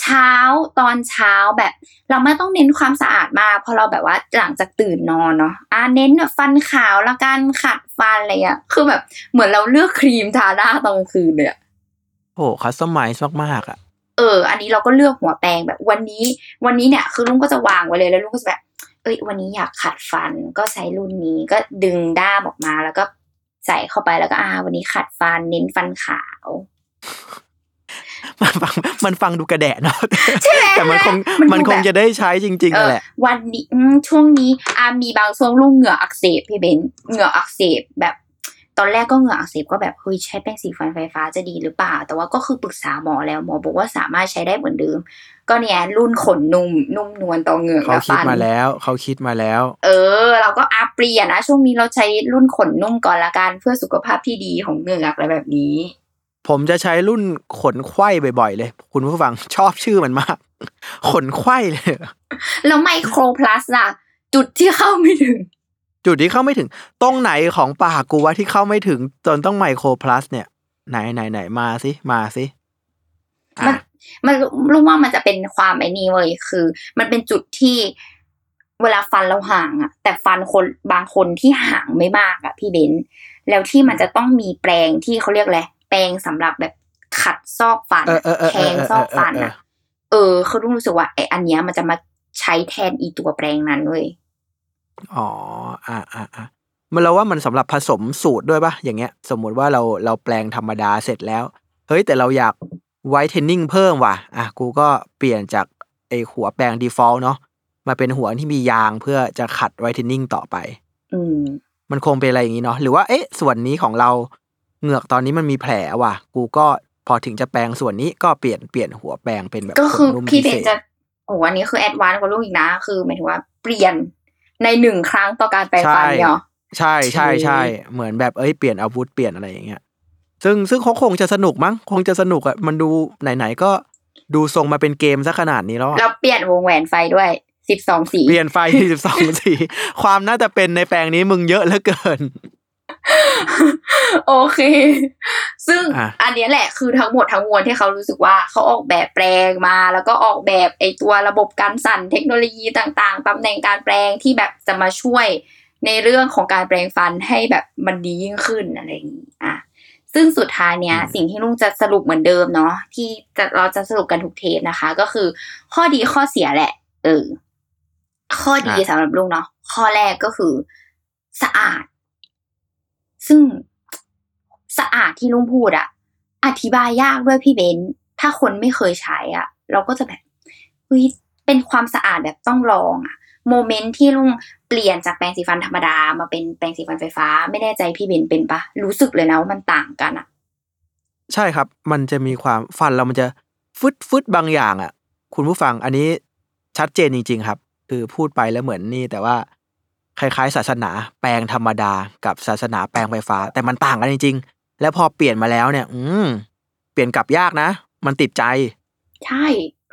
เช้าตอนเช้าแบบ เราไม่ต้องเน้นความสะอาดมากเพราะเราแบบว่าหลังจากตื่นนอนเนาะอ่าเน้นแบบฟันขาวแล้วกันขัดฟันอะไรอะคือแบบเหมือนเราเลือกครีมทาหน้าตอนกลางคืนเลยอะโอ้คัสตอมไมซ์มากๆอะเออ อันนี้เราก็เลือกหัวแปรงแบบวันนี้ วันนี้เนี่ย คือลุงก็จะวางไว้เลยแล้วลุงก็จะแบบเอ้ยวันนี้อยากขัดฟันก็ใช้รุ่นนี้ก็ดึงด้ามออกมาแล้วก็ใส่เข้าไปแล้วก็อ่า วันนี้ขัดฟันเน้นฟันขาวมันฟังมันฟังดูกระแดะเนาะใช่ไหมแต่มันคงมันดูมันคงแบบจะได้ใช้จริงๆเอนั่นอแหละ วันนี้อืมช่วงนี้อามีบางช่วงลุงเหงื่ออักเสบพี่เบนเหงื่ออักเสบแบบ ตอนแรกก็เหงื่ออักเสบก็แบบเฮ้ยใช้แป้งสีฟันไฟฟ้าจะดีหรือเปล่า แต่ว่าก็คือปรึกษาหมอแล้วหมอบอกว่าสามารถใช้ได้เหมือนเดิม ก็เนี่ยรุ่นขนนุ่มนุ่มนวลต่อเหงือกเขาและคิดฟันมาแล้ว เขาคิดมาแล้ว เออ เราก็อัปเปลี่ยนนะช่วงนี้เราใช้รุ่นขนนุ่มก่อนละกันเพื่อสุขภาพที่ดีของเหงือกอะไรแบบนี้ ผมจะใช้รุ่นขนไขว้บ่อยๆ เลย คุณผู้ฟังชอบชื่อมันมาก ขนไขว้เลยแล้วไมโครพลัสล่ะจุดที่เข้าไม่ถึง จุดที่เข้าไม่ถึง ตรงไหนของปากกูว่าที่เข้าไม่ถึงจนต้องไมโครพลัสเนี่ย ไหนไหนไหนมาสิมาสิอะมันมันรู้ว่ามันจะเป็นความไอ้นี่เว้ยคือ มันเป็นจุดที่เวลาฟันเราห่างอะแต่ฟันคนบางคนที่ห่างไม่มากอะพี่เบนซ์แล้วที่มันจะต้องมีแปรงที่เขาเรียกอะไรแปรงสำหรับแบบขัดซอกฟันเออเออเออแทเอองเออซอกฟันเอออะเออ คือรู้สึกว่าไอ้อันเนี้ยมันจะมาใช้แทนอีตัวแปรงนั้นเว้ย อ๋อ อ่าอ่าอ่ามันเราว่ามันสำหรับผสมสูตรด้วยปะอย่างเงี้ย สมมุติว่าเราเราแปลงธรรมดาเสร็จแล้ว เฮ้ย แต่เราอยากไวท์เทนนิ่งเพิ่มว่ะ อะ กูก็เปลี่ยนจากไอหัวแปลง default เนาะมาเป็นหัวที่มียางเพื่อจะขัดไวท์เทนนิ่งต่อไป อืมมันคงเป็นอะไรอย่างนี้เนาะหรือว่าเอ๊ะ ส่วนนี้ของเราเหงือกตอนนี้มันมีแผลว่ะ กูก็พอถึงจะแปลงส่วนนี้ก็เปลี่ยนเปลี่ยนหัวแปลงเป็นแบบก็คือขนนุ่มพี่เบพินศษจะโอ้อันนี้คือแอดวานซ์กว่าลูกอีกนะ คือหมายถึงว่าเปลี่ยน ในหนึ่งครั้งต่อการแปลงฟันเนี่ยเหรอใช่ใช่ใช่เหมือนแบบเอ้ยเปลี่ยนอาวุธเปลี่ยนอะไรอย่างเงี้ยซึ่งซึ่งเขาคงจะสนุกมั้งคงจะสนุกอะมันดูไหนๆก็ดูทรงมาเป็นเกมซะขนาดนี้แล้วอะแล้วเปลี่ยนวงแหวนไฟด้วยสิบสองสีเปลี่ยนไฟ12สีความน่าจะเป็นในแปลงนี้มึงเยอะเหลือเกิน โอเค ซึ่งอะอันเนี้ยแหละคือทั้งหมดทั้งมวลที่เขารู้สึกว่าเขาออกแบบแปลงมา แล้วก็ออกแบบไอตัวระบบการสั่นเทคโนโลยีต่าง ๆตำแหน่งการแปลงที่แบบจะมาช่วยในเรื่องของการแปลงฟันให้แบบมันดียิ่งขึ้นอะไรอย่างนี้อะซึ่งสุดท้ายเนี้ยสิ่งที่ลุงจะสรุปเหมือนเดิมเนาะที่จะเราจะสรุปกันทุกเทปนะคะ ก็คือ ข้อดีข้อเสียแหละ เออ ข้อดีอะสำหรับลุงเนาะข้อแรกก็คือ สะอาด ซึ่งสะอาดที่ลุงพูดอะอธิบายยากด้วยพี่เบนซ์ถ้าคนไม่เคยใช้อะเราก็จะแบบเฮ้ยเป็นความสะอาดแบบต้องลองอะโมเมนต์ที่ลุงเปลี่ยนจากแปรงสีฟันธรรมดามาเป็นแปรงสีฟันไฟฟ้า ไม่แน่ใจพี่เบนซ์เป็นปะรู้สึกเลยนะว่ามันต่างกันอะใช่ครับ มันจะมีความฟันเรามันจะฟึดฟึดบางอย่างอะคุณผู้ฟังอันนี้ชัดเจนจริง ๆ ครับ คือพูดไปแล้วเหมือนนี่แต่ว่า คล้ายๆ ศาสนาแปลงธรรมดากับศาสนาแปลงไฟฟ้า แต่มันต่างกันจริงๆ แล้วพอเปลี่ยนมาแล้วเนี่ย อืมเปลี่ยนกลับยากนะ มันติดใจ ใช่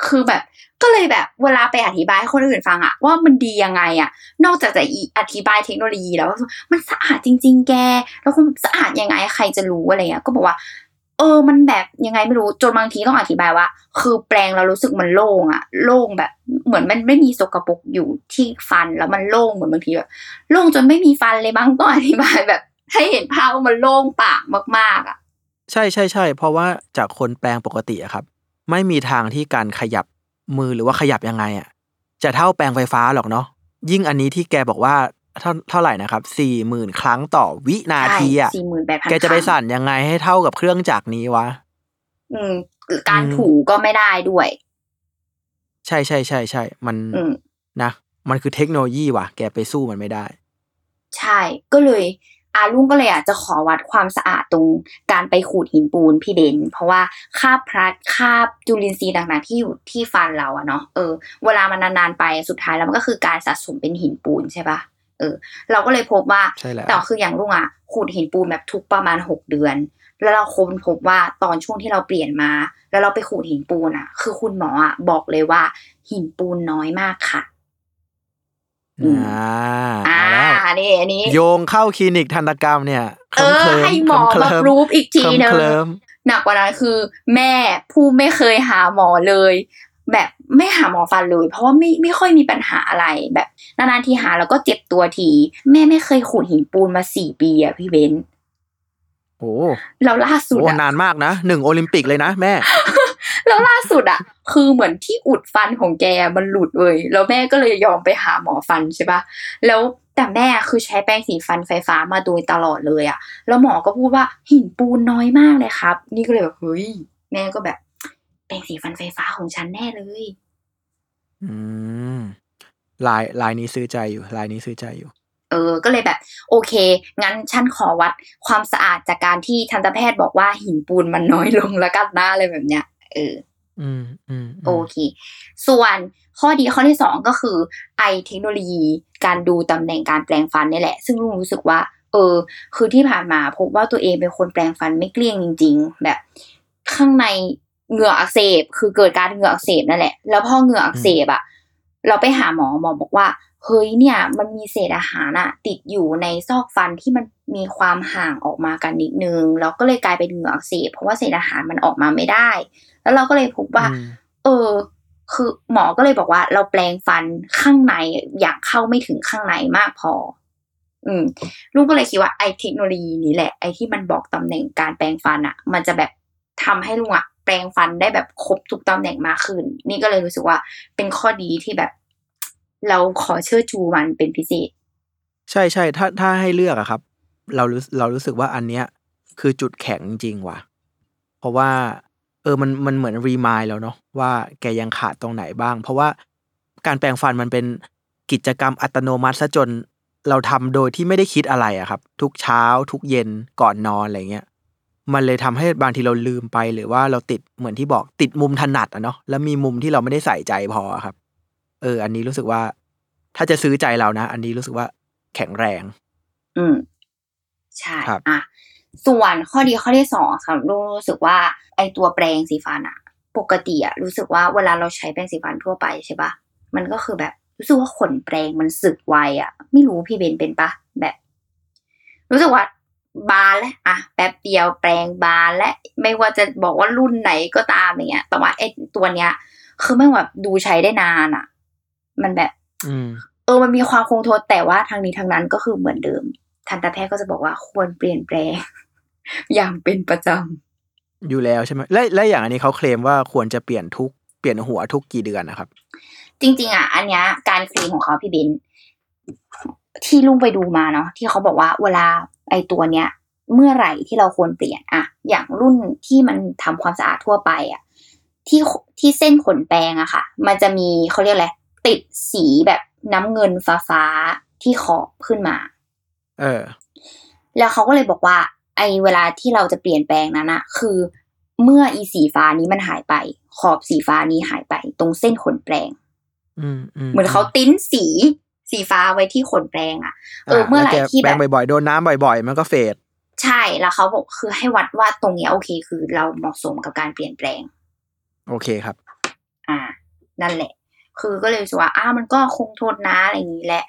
คือแบบ ก็เลยแบบเวลาไปอธิบายให้คนอื่นฟังอะว่ามันดียังไงอะนอกจากจะอธิบายเทคโนโลยีแล้วมันสะอาดจริง ๆ แก แล้วก็สะอาดยังไงใครจะรู้อะไรเงี้ยก็บอกว่า เออ มันแบบยังไงไม่รู้จนบางทีต้องอธิบายว่า คือแปลงเรารู้สึกมันโล่งอะโล่งแบบ เหมือนมันไม่มีสกปรกอยู่ที่ฟันแล้วมันโล่งเหมือนบางทีแบบโล่งจนไม่มีฟันเลยบ้างต้องอธิบายแบบ ให้เห็นภาพว่ามันโล่งปากมากๆอะใช่ใช่ใช่เพราะว่าจากคนแปลงปกติอะครับ ไม่มีทางที่การขยับมือหรือว่าขยับยังไงอะจะเท่าแปลงไฟฟ้าหรอกเนาะยิ่งอันนี้ที่แกบอกว่า เท่าเท่าไหร่นะครับสี่หมื่นครั้งต่อวินาทีอะสี่หมื่นแปดพันแกจะไปสั่นยังไงให้เท่ากับเครื่องจักรนี้วะ อืมการอืมถูก็ไม่ได้ด้วย ใช่ใช่ใช่ใช่มันอืมนะมันคือเทคโนโลยีว่ะ แกไปสู้มันไม่ได้ ใช่ก็เลยอาลุงก็เลยอะจะขอวัดความสะอาดตรงการไปขูดหินปูนพี่เบนเพราะว่าคราบพลัดคราบจุลินทรีย์ต่างๆที่อยู่ที่ฟันเราอะเนาะเออเวลามันนานๆไปสุดท้ายแล้วมันก็คือการสะสมเป็นหินปูนใช่ปะ เออ เราก็เลยพบว่าใช่แล้วแต่คืออย่างลุงอะขูดหินปูนแบบทุกประมาณหกเดือน แล้วเราค้นพบว่าตอนช่วงที่เราเปลี่ยนมา แล้วเราไปขูดหินปูนอะ คือคุณหมออะบอกเลยว่า หินปูนน้อยมากค่ะอืมอ่าอ่าเอาแล้วนี่อันนี้ โยงเข้าคลินิกทันตกรรมเนี่ยเออเคลิ้มให้หมอเคมาลิ้พรูฟอีกทีเคลิ้มนึงเคลิ้มหนักกว่านั้นคือ แม่ผู้ไม่เคยหาหมอเลย แบบไม่หาหมอฟันเลย เพราะว่าไม่ไม่ค่อยมีปัญหาอะไรแบบนานๆทีหาแล้วก็เจ็บตัวที แม่ไม่เคยขูดหินปูนมาสี่ปีอะพี่เบนซ์โอ้แล้วล่าสุดโหอะนานมากนะหนึ่งโอลิมปิกเลยนะแม่แล้วล่าสุดอะคือเหมือนที่อุดฟันของแกมันหลุดเลยแล้วแม่ก็เลยยอมไปหาหมอฟันใช่ปะแล้วแต่แม่คือใช้แปรงสีฟันไฟฟ้ามาโดยตลอดเลยอะแล้วหมอก็พูดว่าหินปูนน้อยมากเลยครับ นี่ก็เลยแบบเฮ้ยแม่ก็แบบ แปรงสีฟันไฟฟ้าของฉันแน่เลย อืม ลายลายนี้ซื้อใจอยู่ ลายนี้ซื้อใจอยู่ เออ ก็เลยแบบ โอเค งั้นฉันขอวัดความสะอาดจากการที่ทันตแพทย์บอกว่าหินปูนมันน้อยลงแล้วกันนะอะไรแบบเนี้ย เออ อืมอืมมโอเค ส่วนข้อดีข้อที่สองก็คือไอเทคโนโลยีการดูตำแหน่งการแปลงฟันนี่แหละ ซึ่งลุงรู้สึกว่า เออ คือที่ผ่านมาพบว่าตัวเองเป็นคนแปลงฟันไม่เกลี้ยงจริง ๆ แบบข้างใน เหงื่ออักเสบ คือเกิดการเหงื่ออักเสบนั่นแหละ แล้วพอเหงื่ออักเสบอะเราไปหาหมอหมอบอกว่าเฮ้ยเนี่ยมันมีเศษอาหารอะติดอยู่ในซอกฟันที่มันมีความห่างออกมากันนิดนึงแล้วก็เลยกลายเป็นเหงื่ออักเสบเพราะว่าเศษอาหารมันออกมาไม่ได้ แล้วเราก็เลยพบว่าอืมเออ คือหมอก็เลยบอกว่า เราแปลงฟันข้างในอยากเข้าไม่ถึงข้างในมากพอ อืมลูกก็เลยคิดว่าไอ้เทคโนโลยีนี้แหละไอ้ที่มันบอกตำแหน่งการแปลงฟันอะมันจะแบบทำให้ลุงอะ แปลงฟันได้แบบครบทุกตำแหน่งมากขึ้น นี่ก็เลยรู้สึกว่าเป็นข้อดีที่แบบ เราขอเชื่อชูมันเป็นพิเศษ ใช่ใช่ถ้าถ้าให้เลือกอะครับ เรารู้เรารู้สึกว่าอันเนี้ยคือจุดแข็งจริงว่ะ เพราะว่า เออมันมันเหมือนรีมายแล้วเนาะว่าแกยังขาดตรงไหนบ้าง เพราะว่าการแปรงฟันมันเป็นกิจกรรมอัตโนมัติซะจนเราทำโดยที่ไม่ได้คิดอะไรอะครับ ทุกเช้าทุกเย็นก่อนนอนอะไรเงี้ย มันเลยทำให้บางทีเราลืมไปหรือว่าเราติดเหมือนที่บอกติดมุมถนัดอะเนาะแล้วมีมุมที่เราไม่ได้ใส่ใจพอครับ เออ อันนี้รู้สึกว่า ถ้าจะซื้อใจเรานะ อันนี้รู้สึกว่าแข็งแรง อืมใช่ครับอะส่วนข้อดีข้อที่สองค่ะลูกรู้สึกว่าไอตัวแปรงสีฟันอะปกติอะรู้สึกว่าเวลาเราใช้แปรงสีฟันทั่วไปใช่ปะมันก็คือแบบรู้สึกว่าขนแปรงมันสึกไวอะไม่รู้พี่เบนเป็นปะแบบ รู้สึกว่า บานแล้วอะแป๊บเดียวแปรงบานและไม่ว่าจะบอกว่ารุ่นไหนก็ตามอย่างเงี้ย แต่ว่าไอตัวเนี้ย คือไม่งแบบดูใช้ได้นานอะมันแบบอืมเออมันมีความคงทนแต่ว่าทางนี้ทางนั้นก็คือเหมือนเดิม ทันตแพทย์ก็จะบอกว่าควรเปลี่ยนแปลง อย่างเป็นประจอยู่แล้วใช่ไหมและและอย่างอันนี้เขาเคลมว่าควรจะเปลี่ยนทุกเปลี่ยนหัวทุกกี่เดือนนะครับำจริง ๆ อะ อันเนี้ยการคลีนของเขาพี่เบนที่ลุงไปดูมาเนาะที่เขาบอกว่าเวลา ไอตัวเนี้ยเมื่อไหร่ที่เราควรเปลี่ยนอะอย่างรุ่นที่มันทำความสะอาดทั่วไปอะที่ที่เส้นขนแปรงอะค่ะ มันจะมีเขาเรียกอะไรติดสีแบบน้ำเงินฟ้าฟ้าๆที่ขอบขึ้นมา เออ แล้วเขาก็เลยบอกว่า ไอเวลาที่เราจะเปลี่ยนแปลงนั้นอะคือเมื่ออีสีฟ้านี้มันหายไป ขอบสีฟ้านี้หายไป ตรงเส้นขนแปลงอืมอืมเหมือนเขาติ้นสี สีฟ้าไว้ที่ขนแปลงอะเออเมื่อไหร่แล้วแกที่แปรแบบงบ่อยๆโดนน้ำบ่อย ๆ มันก็เฟดใช่แล้วเขาบอกคือให้วัดว่าตรงเนี้ยโอเค คือเราเหมาะสมกับการเปลี่ยนแปลง โอเคครับ อ่า นั่นแหละ คือก็เลยรู้สึกว่าอ้ามันก็คงทนนะอะไรอย่างนี้แหละ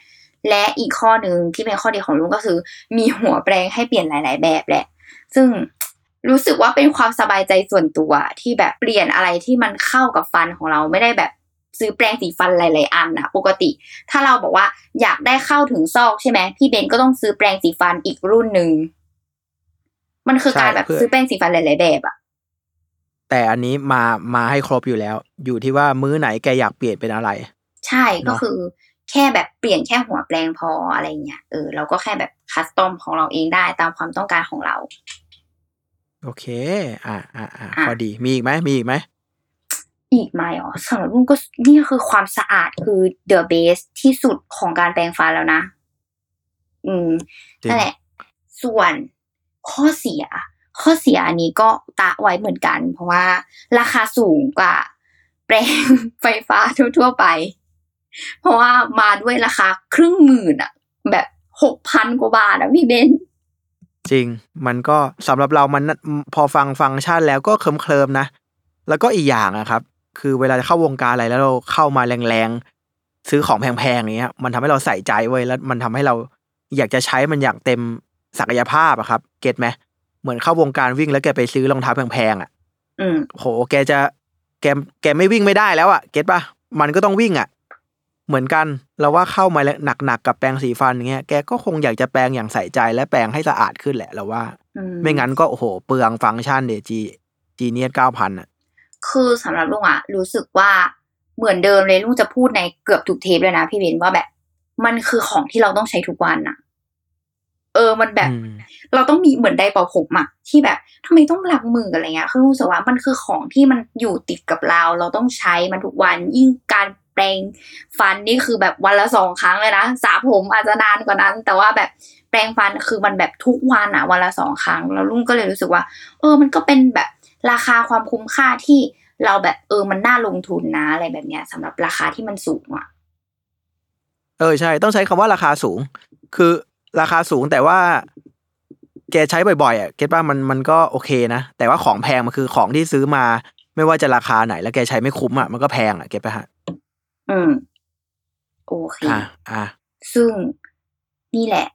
และอีกข้อหนึ่งที่เป็นข้อดีของลุงก็คือ มีหัวแปลงให้เปลี่ยนหลาย ๆ แบบแหละ ซึ่งรู้สึกว่าเป็นความสบายใจส่วนตัวที่แบบเปลี่ยนอะไรที่มันเข้ากับฟันของเราไม่ได้แบบ ซื้อแปรงสีฟันหลาย ๆ อันนะปกติ ถ้าเราบอกว่าอยากได้เข้าถึงซอกใช่ไหมพี่เบนก็ต้องซื้อแปรงสีฟันอีกรุ่นหนึ่งมันคือการใช่แบบเพื่อซื้อแปรงสีฟันหลาย ๆ แบบอะแต่อันนี้มามาให้ครบอยู่แล้ว อยู่ที่ว่ามื้อไหนแกอยากเปลี่ยนเป็นอะไร ใช่ก็เนอะคือ แค่แบบเปลี่ยนแค่หัวแปลงพออะไรเงี้ยเออเราก็แค่แบบคัสตอมของเราเองได้ตามความต้องการของเรา โอเค อ่าอ่าอ่าอะพอดีมีอีกไหมมีอีกไหม อีกไหมอ๋อสำหรับลุงก็นี่คือความสะอาดคือ the best ที่สุดของการแปรงฟันแล้วนะ อืมจริงนั่นแหละ ส่วนข้อเสีย ข้อเสียอันนี้ก็ตะไว้เหมือนกัน เพราะว่า ราคาสูงกว่า แปรงไฟฟ้าทั่วๆไป เพราะว่ามาด้วยราคาครึ่งหมื่นอะแบบหกพันกว่าบาทอะพี่เบนจริง มันก็สำหรับเรามันพอฟังฟังก์ชันแล้วก็เคลิมเคลิมๆนะ แล้วก็อีกอย่างอะครับ คือเวลาจะเข้าวงการอะไรแล้วเราเข้ามาแรงๆซื้อของแพงๆอย่างเงี้ย มันทำให้เราใส่ใจไว้ยแล้วมันทำให้เราอยากจะใช้มันอย่างเต็มศักยภาพอะครับ เก็ตไหมเหมือนเข้าวงการวิ่งแล้วแกไปซื้อรองเท้าแพงๆอะอืมโห แกจะแกแกไม่วิ่งไม่ได้แล้วอะเก็ตปะมันก็ต้องวิ่งอะเหมือนกันเราว่าเข้ามาแล้วหนักๆกับแปรงสีฟันอย่างเงี้ย แกก็คงอยากจะแปรงอย่างใส่ใจและแปรงให้สะอาดขึ้นแหละเราว่าอืมไม่งั้นก็โอ้โห เปลืองฟังก์ชันเดจีจีเนียเก้าพันอะ คือสำหรับลุงอะรู้สึกว่าเหมือนเดิมเลยลุงจะพูดในเกือบทุกเทปเลยนะพี่เบนว่าแบบ มันคือของที่เราต้องใช้ทุกวันอะเออ มันแบบอืมเราต้องมีเหมือนไดร์เป่าผมอะที่แบบทำไมต้องล้างมืออะไรเงี้ย คือรู้สึกว่ามันคือของที่มันอยู่ติดกับเรา เราต้องใช้มันทุกวัน ยิ่งการแปรงฟันนี่คือแบบวันละสองครั้งเลยนะสระผมอาจจะนานกว่านั้น แต่ว่าแบบแปรงฟันคือมันแบบทุกวันอะวันละสองครั้ง แล้วลุงก็เลยรู้สึกว่า เออ มันก็เป็นแบบราคาความคุ้มค่าที่ เราแบบเออมันน่าลงทุนนะอะไรแบบเนี้ยสำหรับราคาที่มันสูงอะ เออใช่ ต้องใช้คำว่าราคาสูง คือราคาสูงแต่ว่าแกใช้บ่อยๆอะเก็ตป่ะมันมันก็โอเคนะ แต่ว่าของแพงมันคือของที่ซื้อมา ไม่ว่าจะราคาไหน แล้วแกใช้ไม่คุ้มอะมันก็แพงอะเก็ตป่ะฮะอืมโอเคอ่าอ่าซึ่งนี่แหละ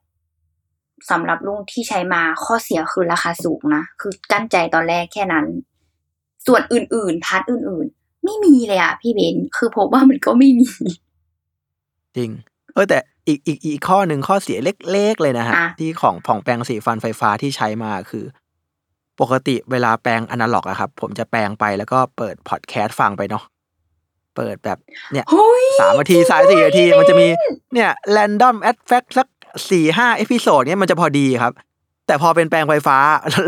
สำหรับลุงที่ใช้มาข้อเสียคือราคาสูงนะ คือกลั้นใจตอนแรกแค่นั้น ส่วนอื่นๆ part อื่น ๆ ไม่มีเลยอะพี่เบนซ์คือพบว่ามันก็ไม่มี จริง เออแต่อีกอีกอีกข้อหนึ่งข้อเสียเล็กๆเลยนะฮะอะที่ของผ่องแปรงสีฟันไฟฟ้าที่ใช้มาคือ ปกติเวลาแปรงอนาล็อกอะครับ ผมจะแปรงไปแล้วก็เปิดพอดแคสต์ฟังไปเนาะเปิดแบบเนี่ยเฮ้ยสามนาทีสายสี่นาที มันจะมีเนี่ยแรนดอมแอดแฟกสักสี่ห้าเอพิโซดเนี่ยมันจะพอดีครับ แต่พอเป็นแปลงไฟฟ้า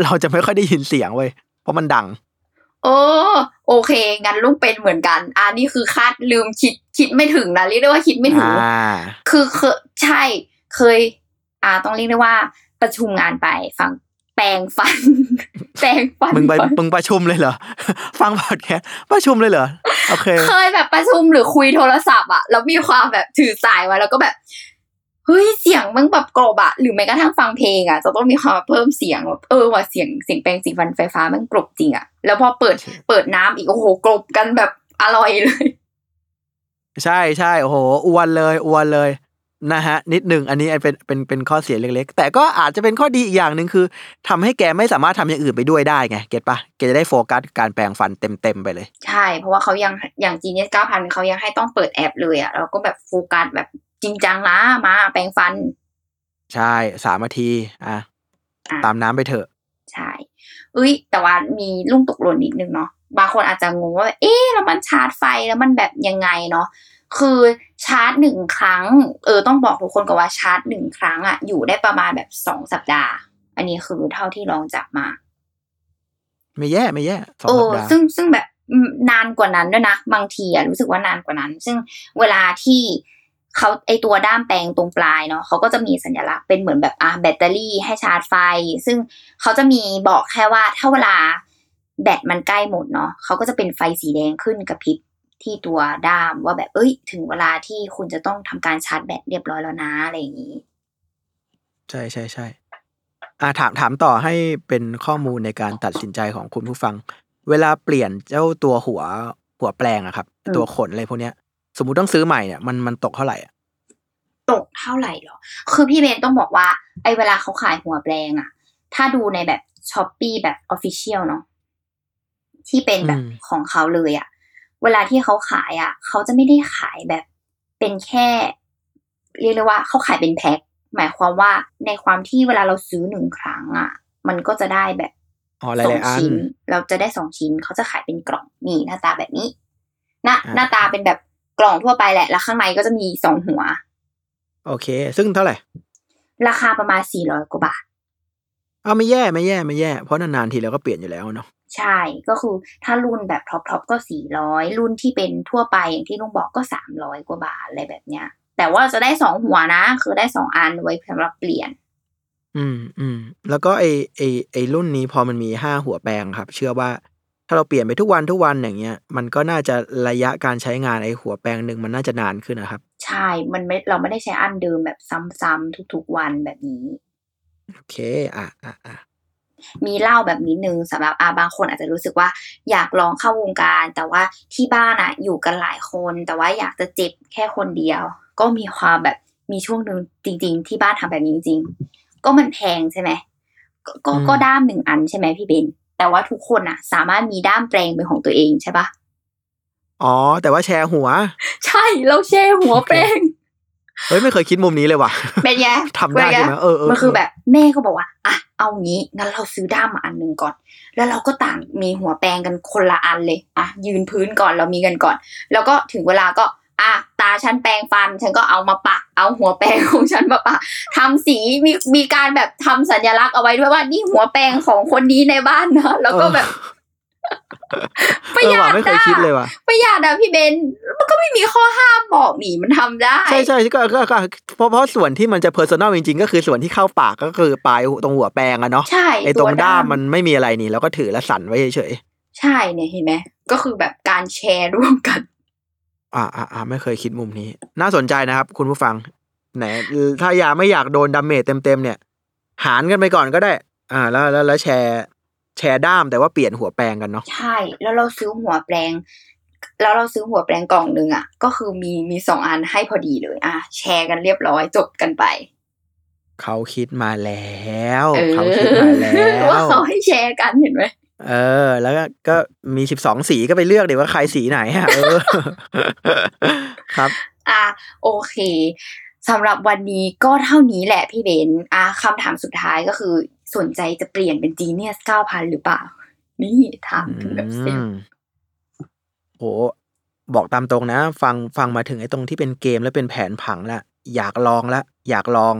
เราจะไม่ค่อยได้ยินเสียงเว้ยเพราะมันดัง โอ้โอเค งั้นลุงเป็นเหมือนกัน อ่านี่คือคาดลืมคิดคิดไม่ถึงนะเรียกได้ว่าคิดไม่ถึงอ่าคือเคยใช่เคย อ่า ต้องเรียกได้ว่าประชุมงานไปฟังแปลงฟัน แปลงฟันมึงไปก่อนมึงประชุมเลยเหรอ ฟังพอดแคสต์ประชุมเลยเหรอโอเค เคยแบบประชุมหรือคุยโทรศัพท์อะแล้วมีความแบบถือสายไว้แล้วก็แบบ เฮ้ยเสียงมันแบบกรบอะหรือแม้กระทั่งฟังเพลงอะจะต้องมีความเพิ่มเสียงแบบเออว่าเสียงเสียงแปลงสีฟันไฟฟ้ามันกรบจริงอะแล้วพอเปิดใช่เปิดน้ำอีกโอ้โหกรบกันแบบอร่อยเลย ใช่ใช่โอ้โหอวนเลยอวนเลยนะฮะนิดหนึ่งอันนี้เป็นเป็นเป็นข้อเสียเล็ก ๆ แต่ก็อาจจะเป็นข้อดีอีกอย่างหนึ่งคือทำให้แกไม่สามารถทำอย่างอื่นไปด้วยได้ไง get ปะแกจะได้โฟกัสการแปรงฟันเต็มๆไปเลย ใช่ เพราะว่าเขายังอย่าง Genius เก้าพันเขายังให้ต้องเปิดแอปเลยอะแล้วก็แบบโฟกัสแบบ จริงจังนะมาแปรงฟัน ใช่สามนาทีอะอะ ตามน้ำไปเถอะ ใช่เอ้ย แต่ว่ามีลุงตกหล่นนิดนึงเนาะบางคนอาจจะงงว่า เอ๊ะแล้วมันชาร์จไฟแล้วมันแบบยังไงเนาะคือชาร์จหนึ่งครั้ง เออ ต้องบอกทุกคนก่อนว่าชาร์จหนึ่งครั้งอะอยู่ได้ประมาณแบบสองสัปดาห์ อันนี้คือเท่าที่ลองจับมา ไม่แย่ไม่แย่สองโอ้สัปดาห์ซึ่งซึ่งแบบอืมนานกว่านั้นด้วยนะ บางทีอะรู้สึกว่านานกว่านั้น ซึ่งเวลาที่ เขาไอตัวด้ามแปลงตรงปลายเนาะเขาก็จะมีสัญลักษณ์เป็นเหมือนแบบอะแบตเตอรี่ให้ชาร์จไฟ ซึ่งเขาจะมีบอกแค่ว่าถ้าเวลาแบตมันใกล้หมดเนาะเขาก็จะเป็นไฟสีแดงขึ้นกระพริบที่ตัวด้ามว่าแบบเอ้ย ถึงเวลาที่คุณจะต้องทำการชาร์จแบตเรียบร้อยแล้วนะอะไรอย่างนี้ ใช่ใช่ใช่อ่าถามถามต่อให้เป็นข้อมูลในการตัดสินใจของคุณผู้ฟัง เวลาเปลี่ยนเจ้าตัวหัวหัวแปรงอะครับอืมตัวขนอะไรพวกเนี้ย สมมุติต้องซื้อใหม่เนี่ยมันมันตกเท่าไหร่อะตกเท่าไหร่หรอ คือพี่เบนต้องบอกว่า ไอ้เวลาเขาขายหัวแปรงอะถ้าดูในแบบ Shopee แบบ official เนาะที่เป็นแบบของเขาเลยอะเวลาที่เขาขายอะเขาจะไม่ได้ขายแบบเป็นแค่ เรียกเลยว่าเขาขายเป็นแพ็คหมายความว่าในความที่เวลาเราซื้อหนึ่งครั้งอะมันก็จะได้แบบอ๋อหลาสองยๆอันชิ้น เราจะได้สองชิ้น เขาจะขายเป็นกล่องนี่หน้าตาแบบนี้ หน้าอ่าหน้าตาเป็นแบบ กล่องทั่วไปแหละ แล้วข้างในก็จะมีสองหัว โอเค ซึ่งเท่าไหร่ ราคาประมาณสี่ร้อยกว่าบาทอ้าวไม่แย่ไม่แย่ไม่แย่ เพราะนานๆทีเราก็เปลี่ยนอยู่แล้วเนาะใช่ก็คือถ้ารุ่นแบบท็อปทอปก็สี่ร้อยรุ่นที่เป็นทั่วไปอย่างที่ลุงบอกก็สามร้อยกว่าบาทอะไรแบบเนี้ย แต่ว่าจะได้สองหัวนะ คือได้สองอันไว้สำหรับเปลี่ยน อืมอืมแล้วก็ไอไอไอรุ่นนี้พอมันมีห้าหัวแปลงครับ เชื่อว่า ถ้าเราเปลี่ยนไปทุกวันทุกวันอย่างเงี้ย มันก็น่าจะระยะการใช้งานไอหัวแปลงหนึ่งมันน่าจะนานขึ้นนะครับ ใช่ มันไม่ เราไม่ได้ใช้อันเดิมแบบซ้ำๆทุกๆวันแบบนี้ โอเค อะอะอะมีเล่าแบบนิดนึงสำหรับอาบางคนอาจจะรู้สึกว่าอยากลองเข้าวงการ แต่ว่าที่บ้านอะอยู่กันหลายคน แต่ว่าอยากจะเจ็บแค่คนเดียว ก็มีความแบบมีช่วงหนึ่งจริง ๆ ที่บ้านทำแบบนี้จริง ๆ ก็มันแพงใช่ไหมก็ก็ก็ด้ามหนึ่งอันใช่ไหมพี่เบน แต่ว่าทุกคนอะสามารถมีด้ามแปลงเป็นของตัวเองใช่ปะอ๋อ แต่ว่าแชร์หัว ใช่เราแช่หัวแปลงเฮ้ยไม่เคยคิดมุมนี้เลยว่ะเป็นไงทำได้ใช่ไหมเออเออมันคือแบบแม่ก็บอกว่าอะเอางี้งั้นเราซื้อด้ามมาอันหนึ่งก่อน แล้วเราก็ต่างมีหัวแปรงกันคนละอันเลยอะยืนพื้นก่อนเรามีกันก่อน แล้วก็ถึงเวลาก็ อะตาฉันแปรงฟัน ฉันก็เอามาปักเอาหัวแปรงของฉันมาปักทำสีมีมีการแบบทำสัญลักษณ์เอาไว้ด้วยว่านี่หัวแปรงของคนนี้ในบ้านนะแล้วก็แบบประเอหอยัว่ะดไม่เคยอะคิดเลยว่ะประหยัดอะพี่เบนมันก็ไม่มีข้อห้ามบอกหนีมันทำได้ ใช่ใช่ก็ก็ก็เพราะเพราะส่วนที่มันจะ personal จริงๆ ก็คือส่วนที่เข้าปากก็คือปลายตรงหัวแปรงอะเนาะใช่ไอตรงด้ามมันไม่มีอะไรนี่แล้วก็ถือและสั่นไว้เฉยใช่เนี่ยเห็นไหมก็คือแบบการแชร์ร่วมกันๆ อ่าอ่าอ่าไม่เคยคิดมุมนี้ น่าสนใจนะครับ คุณผู้ฟังไหนถ้าอยากไม่อยากโดน damage เต็มๆเนี่ย หารกันไปก่อนก็ได้ อ่า แล้วแล้วแล้วแชร์แชร์ด้ามแต่ว่าเปลี่ยนหัวแปรงกันเนาะใช่ แล้วเราซื้อหัวแปลง แล้วเราซื้อหัวแปลงกล่องหนึ่งอะ ก็คือมีมีสองอันให้พอดีเลย อะ แชร์กันเรียบร้อยจบกันไป เขาคิดมาแล้วเออเขาคิดมาแล้ว่าวเขาให้แชร์กันเห็นไหม เออ แล้วก็ก็มีสิบสองสีก็ไปเลือกดิว่าใครสีไหนอะเออครับ อะโอเคสำหรับวันนี้ก็เท่านี้แหละพี่เบนอะคำถามสุดท้ายก็คือ สนใจจะเปลี่ยนเป็นจีเนียสเก้าพันหรือเปล่า นี่ถามถึงแบบเซลอืล์มโหบอกตามตรงนะ ฟังฟังมาถึงไอ้ตรงที่เป็นเกมแล้วเป็นแผนผังละอยากลองละอยากลอง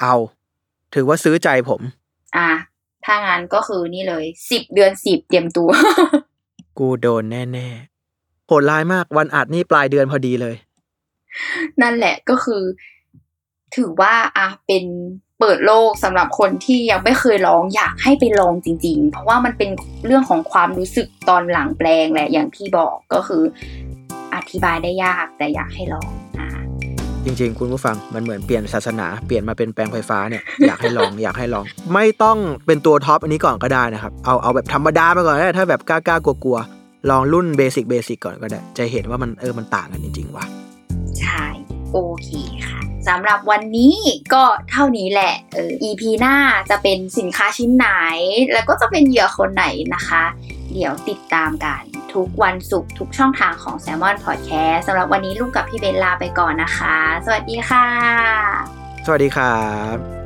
เอา ถือว่าซื้อใจผม อะ ถ้างั้นก็คือนี่เลยสิบเดือนสิบเตรียมตัว กูโดนแน่ๆโหดร้ายมากวันอัดนี่ปลายเดือนพอดีเลย นั่นแหละก็คือ ถือว่าอะเป็นเปิดโลกสำหรับคนที่ยังไม่เคยลองอยากให้ไปลองจริง ๆ เพราะว่ามันเป็นเรื่องของความรู้สึกตอนหลังแปลงแหละอย่างที่บอกก็คือ อธิบายได้ยากแต่อยากให้ลองอะ จริงๆ คุณผู้ฟังมันเหมือนเปลี่ยนศาสนาเปลี่ยนมาเป็นแปลงไฟฟ้าเนี่ยอยากให้ลองอยากให้ลอง ไม่ต้องเป็นตัวท็อปอันนี้ก่อนก็ได้นะครับ เอาเอาแบบธรรมดาไปก่อนก็ได้ถ้าแบบกล้าๆกลัวๆลองรุ่น basic basic ก่อนก็ได้ จะเห็นว่ามันเออมันต่างกันจริงๆว่ะใช่โอเคค่ะสำหรับวันนี้ก็เท่านี้แหละเออ EP หน้าจะเป็นสินค้าชิ้นไหน แล้วก็จะเป็นเหยื่อคนไหนนะคะ เดี๋ยวติดตามกัน ทุกวันศุกร์ทุกช่องทางของ Salmon Podcast สำหรับวันนี้ลุงกับพี่เบนลาไปก่อนนะคะ สวัสดีค่ะ สวัสดีครับ